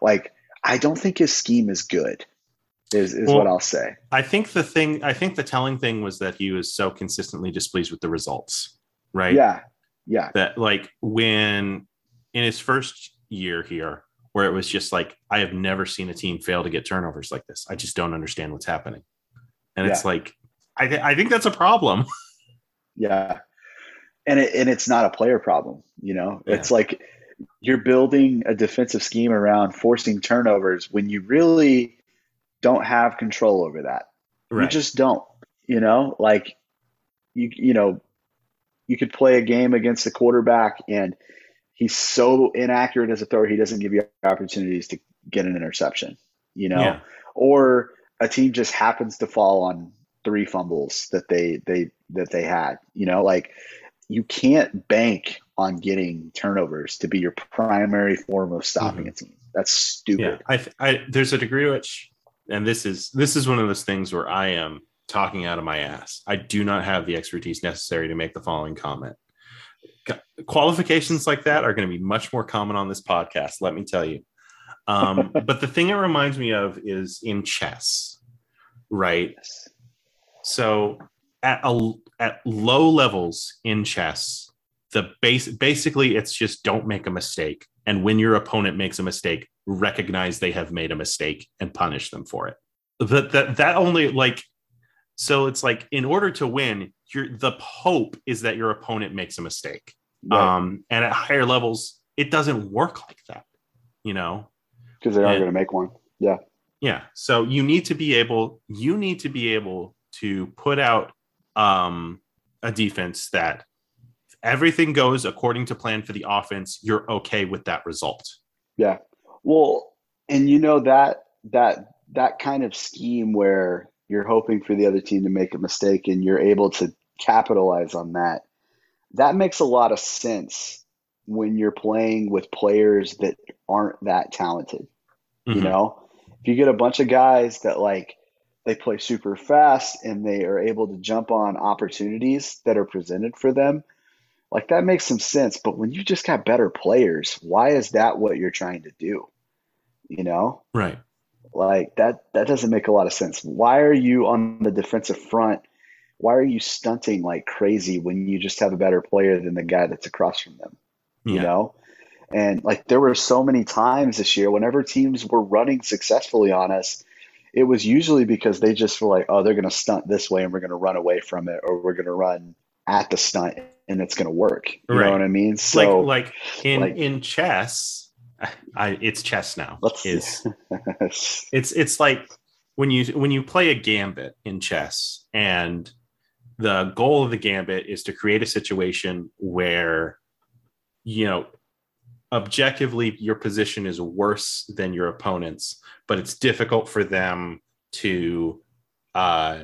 Like, I don't think his scheme is good. Is is well, what I'll say. I think the thing I think the telling thing was that he was so consistently displeased with the results. Right? Yeah. Yeah. That like when in his first year here, where it was just like, I have never seen a team fail to get turnovers like this. I just don't understand what's happening. And yeah. it's like, I, th- I think that's a problem. yeah. And it, and it's not a player problem, you know, yeah. it's like you're building a defensive scheme around forcing turnovers when you really don't have control over that. Right. You just don't, you know, like you, you know, you could play a game against a quarterback and he's so inaccurate as a thrower, he doesn't give you opportunities to get an interception, you know, yeah. or a team just happens to fall on three fumbles that they they that they had, you know, like you can't bank on getting turnovers to be your primary form of stopping mm-hmm. a team. That's stupid. Yeah, I, I there's a degree to which, and this is this is one of those things where I am talking out of my ass. I do not have the expertise necessary to make the following comment. Qualifications like that are going to be much more common on this podcast let me tell you. Um, but the thing it reminds me of is in chess right? So at a, at low levels in chess the base basically it's just don't make a mistake. And when your opponent makes a mistake recognize they have made a mistake and punish them for it but that that only like so it's like in order to win your the hope is that your opponent makes a mistake Right. Um, and at higher levels, it doesn't work like that, you know, because they are going to make one. Yeah. Yeah. So you need to be able, you need to be able to put out um, a defense that everything goes according to plan for the offense. You're okay with that result. Yeah. Well, and you know that that that kind of scheme where you're hoping for the other team to make a mistake and you're able to capitalize on that that makes a lot of sense when you're playing with players that aren't that talented. Mm-hmm. You know, if you get a bunch of guys that like they play super fast and they are able to jump on opportunities that are presented for them, like that makes some sense. But when you just got better players, why is that what you're trying to do? You know? Right. Like that that doesn't make a lot of sense. Why are you on the defensive front why are you stunting like crazy when you just have a better player than the guy that's across from them? You know? And like there were so many times this year, whenever teams were running successfully on us, it was usually because they just were like, oh, they're going to stunt this way and we're going to run away from it, or we're going to run at the stunt and it's going to work. You right. know what I mean? So, like, like in like, in chess, I, it's chess now. Is it's it's like when you when you play a gambit in chess and the goal of the gambit is to create a situation where you know objectively your position is worse than your opponent's but it's difficult for them to uh,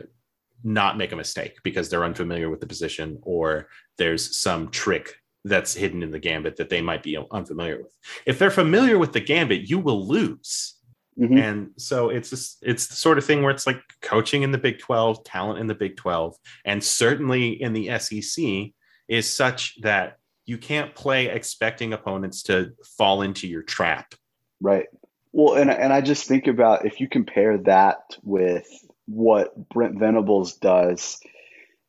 not make a mistake because they're unfamiliar with the position or there's some trick that's hidden in the gambit that they might be unfamiliar with if they're familiar with the gambit you will lose Mm-hmm. And so it's just, it's the sort of thing where it's like coaching in the Big 12, talent in the Big 12, and certainly in the SEC is such that you can't play expecting opponents to fall into your trap. Right. Well, and and I just think about if you compare that with what Brent Venables does.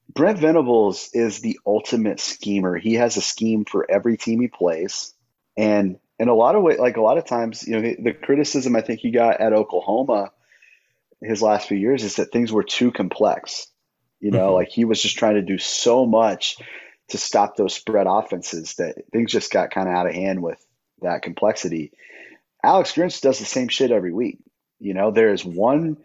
Brent Venables is the ultimate schemer. He has a scheme for every team he plays, and in a lot of way, like a lot of times, you know, the criticism I think he got at Oklahoma his last few years is that things were too complex. You know, mm-hmm. like he was just trying to do so much to stop those spread offenses that things just got kind of out of hand with that complexity. Alex Grinch does the same shit every week. You know, there's one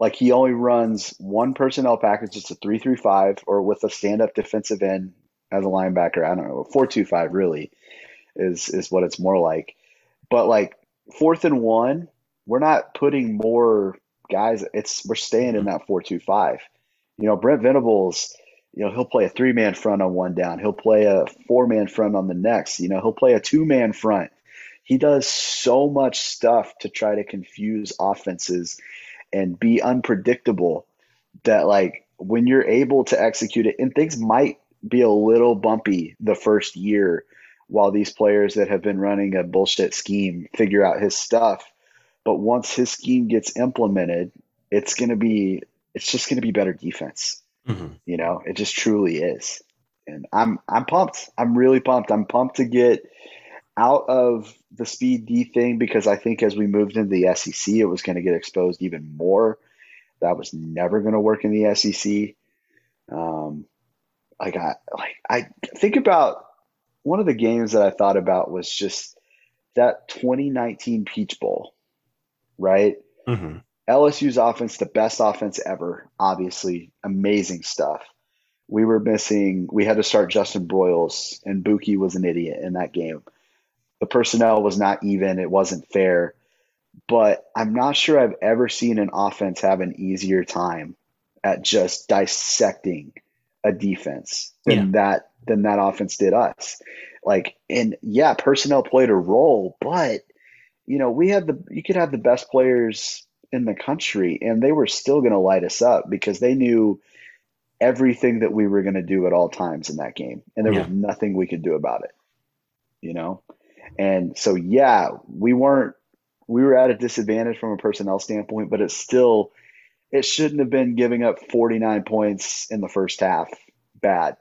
like he only runs one personnel package. It's a three three five or with a stand up defensive end as a linebacker. I don't know, four two five really is is what it's more like. But like fourth and one, we're not putting more guys. It's we're staying in that four two five. You know, Brent Venables, you know, he'll play a three man front on one down. He'll play a four man front on the next. You know, he'll play a two man front. He does so much stuff to try to confuse offenses and be unpredictable that like when you're able to execute it and things might be a little bumpy the first year while these players that have been running a bullshit scheme figure out his stuff. But once his scheme gets implemented, it's going to be it's just going to be better defense. Mm-hmm. You know, it just truly is. And I'm I'm pumped. I'm really pumped. I'm pumped to get out of the speed D thing because I think as we moved into the SEC, it was going to get exposed even more. That was never going to work in the SEC. Um, I got like I think about one of the games that I thought about was just that 2019 Peach Bowl, right? Mm-hmm. LSU's offense, the best offense ever, obviously, amazing stuff. We were missing, we had to start Justin Broiles, and Bookie was an idiot in that game. The personnel was not even, it wasn't fair. But I'm not sure I've ever seen an offense have an easier time at just dissecting a defense than yeah. that than that offense did us. Like, and yeah, personnel played a role, but you know, we had the you could have the best players in the country, and they were still going to light us up because they knew everything that we were going to do at all times in that game, and there yeah. was nothing we could do about it. You know, and so yeah, we weren't we were at a disadvantage from a personnel standpoint, but it's still it shouldn't have been giving up 49 points in the first half. Bad.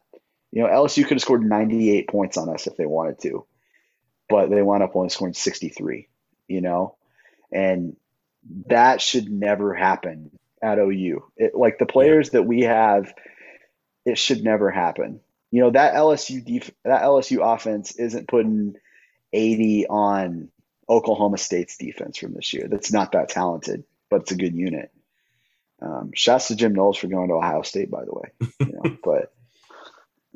You know, LSU could have scored 98 points on us if they wanted to, but they wound up only scoring 63, you know? And that should never happen at OU. It, like the players that we have, it should never happen. You know, that LSU def- that LSU offense isn't putting 80 on Oklahoma State's defense from this year. That's not that talented, but it's a good unit. Um, shouts to Jim Knowles for going to Ohio State, by the way. You know, but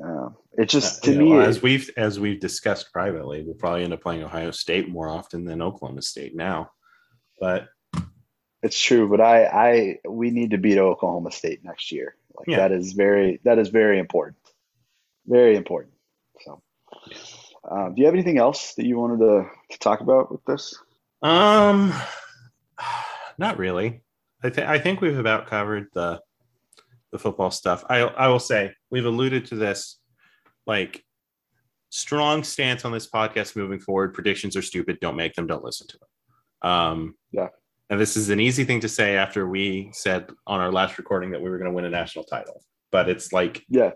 uh, it just to you me, as we've as we've discussed privately, we'll probably end up playing Ohio State more often than Oklahoma State now. But it's true. But I, I, we need to beat Oklahoma State next year. Like yeah. that is very that is very important, very important. Um, do you have anything else that you wanted to, to talk about with this? Um, not really. I think I think we've about covered the the football stuff. I I will say we've alluded to this, like strong stance on this podcast moving forward. Predictions are stupid. Don't make them. Don't listen to them. Um, yeah. And this is an easy thing to say after we said on our last recording that we were going to win a national title. But it's like, yeah,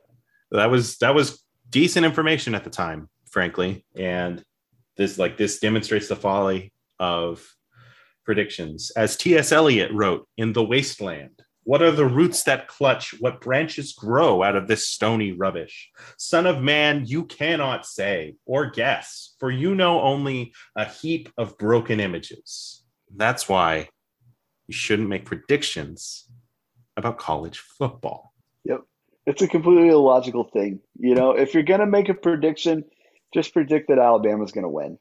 that was that was decent information at the time, frankly. And this like this demonstrates the folly of predictions. As T.S. Eliot wrote in The Wasteland, what are the roots that clutch? What branches grow out of this stony rubbish? Son of man, you cannot say or guess, for you know only a heap of broken images. That's why you shouldn't make predictions about college football. Yep. It's a completely illogical thing. You know, if you're going to make a prediction, just predict that Alabama's going to win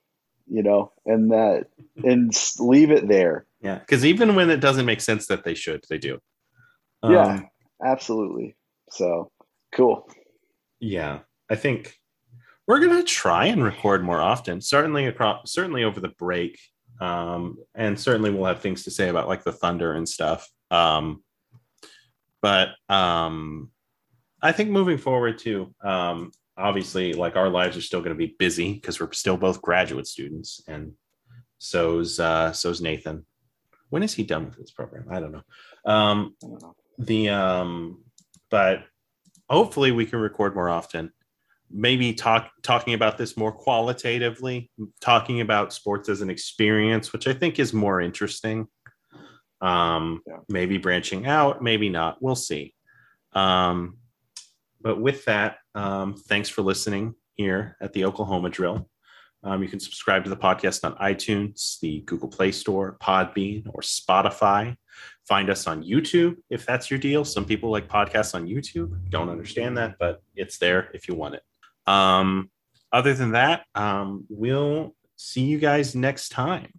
you know, and that and leave it there. Yeah, because even when it doesn't make sense that they should, they do. Um, yeah, absolutely. So cool. Yeah, I think we're gonna try and record more often. Certainly across, certainly over the break, um, and certainly we'll have things to say about like the thunder and stuff. Um, but um, I think moving forward too, um, obviously like our lives are still going to be busy because we're still both graduate students and so's uh so's nathan when is he done with this program i don't know um the um but hopefully we can record more often maybe talk talking about this more qualitatively, talking about sports as an experience, which I think is more interesting. Um, yeah. Maybe branching out, maybe not. We'll see. Um, but with that, um, thanks for listening here at the Oklahoma Drill. Um, you can subscribe to the podcast on iTunes, the Google Play Store, Podbean, or Spotify. Find us on YouTube if that's your deal. Some people like podcasts on YouTube. Don't understand that, but it's there if you want it. Um, other than that, um, we'll see you guys next time.